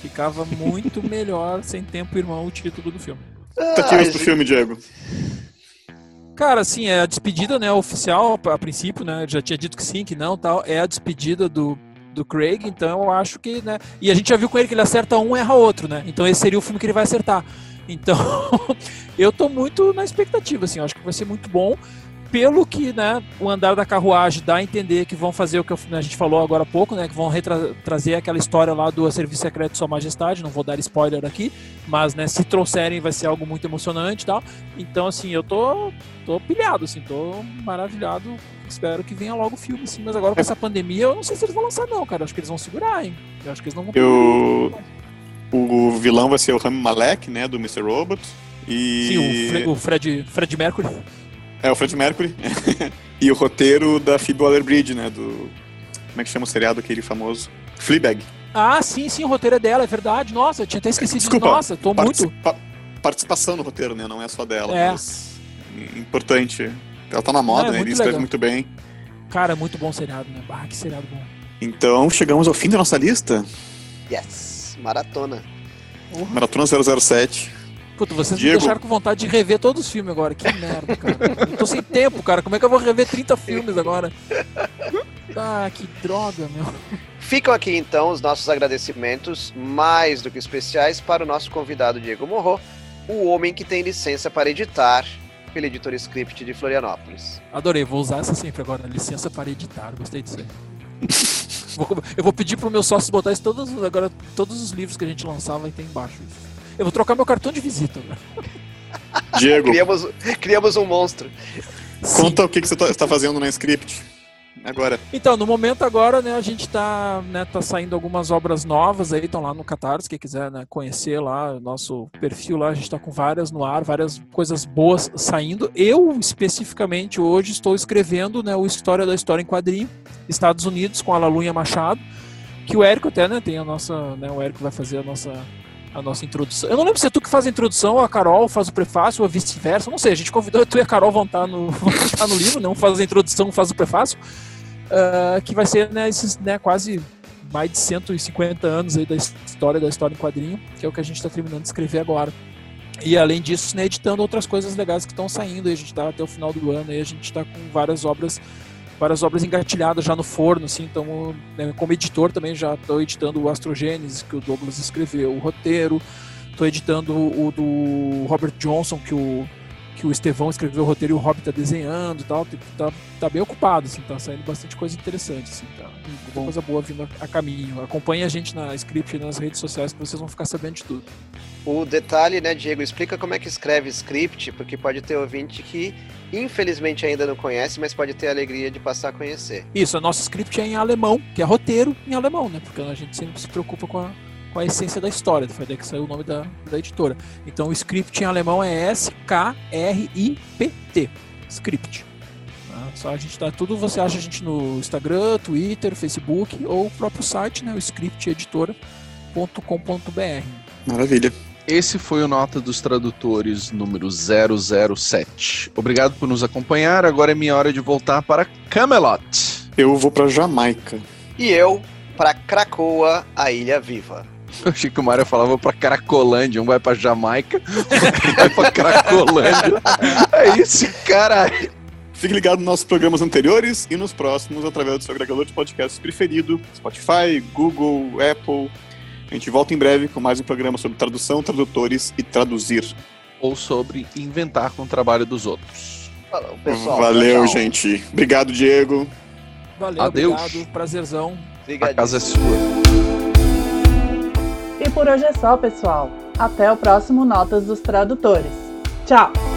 Ficava muito melhor sem tempo irmão o título do filme. Ah, pro filme, Diego. Cara, assim, é a despedida, né, oficial, a princípio, né, já tinha dito que sim, que não, tal, é a despedida do, do Craig, então eu acho que, né, e a gente já viu com ele que ele acerta um, erra outro, né, então esse seria o filme que ele vai acertar. Então, eu tô muito na expectativa, assim, eu acho que vai ser muito bom, pelo que, né, o andar da carruagem dá a entender que vão fazer o que a gente falou agora há pouco, né, que vão retra- trazer aquela história lá do Serviço Secreto de Sua Majestade, não vou dar spoiler aqui, mas, né, se trouxerem vai ser algo muito emocionante e tal, então, assim, eu tô tô pilhado, assim, tô maravilhado. Espero que venha logo o filme, assim, mas agora com essa pandemia eu não sei se eles vão lançar, não, cara. Acho que eles vão segurar, hein? Eu acho que eles não vão. Eu... O vilão vai ser o Rami Malek, né, do Mr. Robot. E... Sim, o, Fre- o Fred, Fred Mercury. É, o Fred Mercury. e o roteiro da Phoebe Waller-Bridge, né, do... Como é que chama o seriado aquele famoso? Fleabag. Ah, sim, sim, o roteiro é dela, é verdade. Nossa, eu tinha até esquecido Desculpa, disso. Nossa, tô muito. Participa- Participação no roteiro, né, não é só dela. É. Mas... Importante. Ela tá na moda, Não, é né, muito ele escreve muito bem. Cara, muito bom seriado, né? Bah, que seriado bom. Então, chegamos ao fim da nossa lista. Yes, maratona. Maratona 007. Puta, vocês Diego. me deixaram com vontade de rever todos os filmes agora. Que merda, cara. Eu tô sem tempo, cara. Como é que eu vou rever 30 filmes agora? Ah, que droga, meu. Ficam aqui então os nossos agradecimentos mais do que especiais para o nosso convidado Diego Morro, o homem que tem licença para editar pela editora Script de Florianópolis. Adorei, vou usar essa sempre agora. Licença para editar, gostei disso aí. Eu vou pedir pro meu sócio botar isso todos, agora, todos os livros que a gente lançar vai ter embaixo. isso. Eu vou trocar meu cartão de visita. Diego, Criamos, criamos um monstro. Sim. conta o que, que você tá, está fazendo na Script. Agora. Então, no momento agora, né, a gente tá, né, tá saindo algumas obras novas aí, estão lá no Catarse, quem quiser né, conhecer lá o nosso perfil lá, a gente tá com várias no ar, várias coisas boas saindo. Eu, especificamente, hoje estou escrevendo né, o História da História em Quadrinho, Estados Unidos, com a Lalunha Machado, que o Érico até, né, tem a nossa, né, o Érico vai fazer a nossa a nossa introdução. Eu não lembro se é tu que faz a introdução, a Carol faz o prefácio, ou vice-versa. Não sei, a gente convidou tu e a Carol vão estar no, vão estar no livro, não faz a introdução, faz o prefácio. Uh, que vai ser né, esses né, quase mais de 150 anos aí da história da história em quadrinho, que é o que a gente está terminando de escrever agora. E além disso, né, editando outras coisas legais que estão saindo. A gente está até o final do ano e a gente está com várias obras várias obras engatilhadas já no forno, assim, então né, como editor também já estou editando o Astrogênesis, que o Douglas escreveu, o roteiro, estou editando o do Robert Johnson, que o, que o Estevão escreveu o roteiro e o Rob está desenhando e tal, tá, tá bem ocupado, assim, tá saindo bastante coisa interessante, assim, tá muita coisa boa vindo a, a caminho. Acompanhe a gente na script e nas redes sociais que vocês vão ficar sabendo de tudo. O detalhe, né, Diego, explica como é que escreve script, porque pode ter ouvinte que infelizmente ainda não conhece, mas pode ter a alegria de passar a conhecer. Isso, a nossa script é em alemão, que é roteiro em alemão, né? Porque a gente sempre se preocupa com a, com a essência da história, foi daí que saiu o nome da, da editora. Então o script em alemão é S-K-R-I-P-T. Script. Tá? Só a gente dá tudo, você acha a gente no Instagram, Twitter, Facebook ou o próprio site, né? O scripteditora.com.br. Maravilha. Esse foi o Nota dos Tradutores número 007. Obrigado por nos acompanhar. Agora é minha hora de voltar para Camelot. Eu vou para Jamaica. E eu para Cracoa, a Ilha Viva. Eu achei que o Mário falava pra Cracolândia, um vai pra Jamaica, outro vai pra Cracolândia. É isso, caralho. Fique ligado nos nossos programas anteriores e nos próximos através do seu agregador de podcasts preferido, Spotify, Google, Apple, a gente volta em breve com mais um programa sobre tradução, tradutores e traduzir. Ou sobre inventar com o trabalho dos outros. Falou, pessoal. Valeu, tchau. gente. Obrigado, Diego. Valeu, Adeus. obrigado. Prazerzão. A casa é sua. E por hoje é só, pessoal. Até o próximo Notas dos Tradutores. Tchau!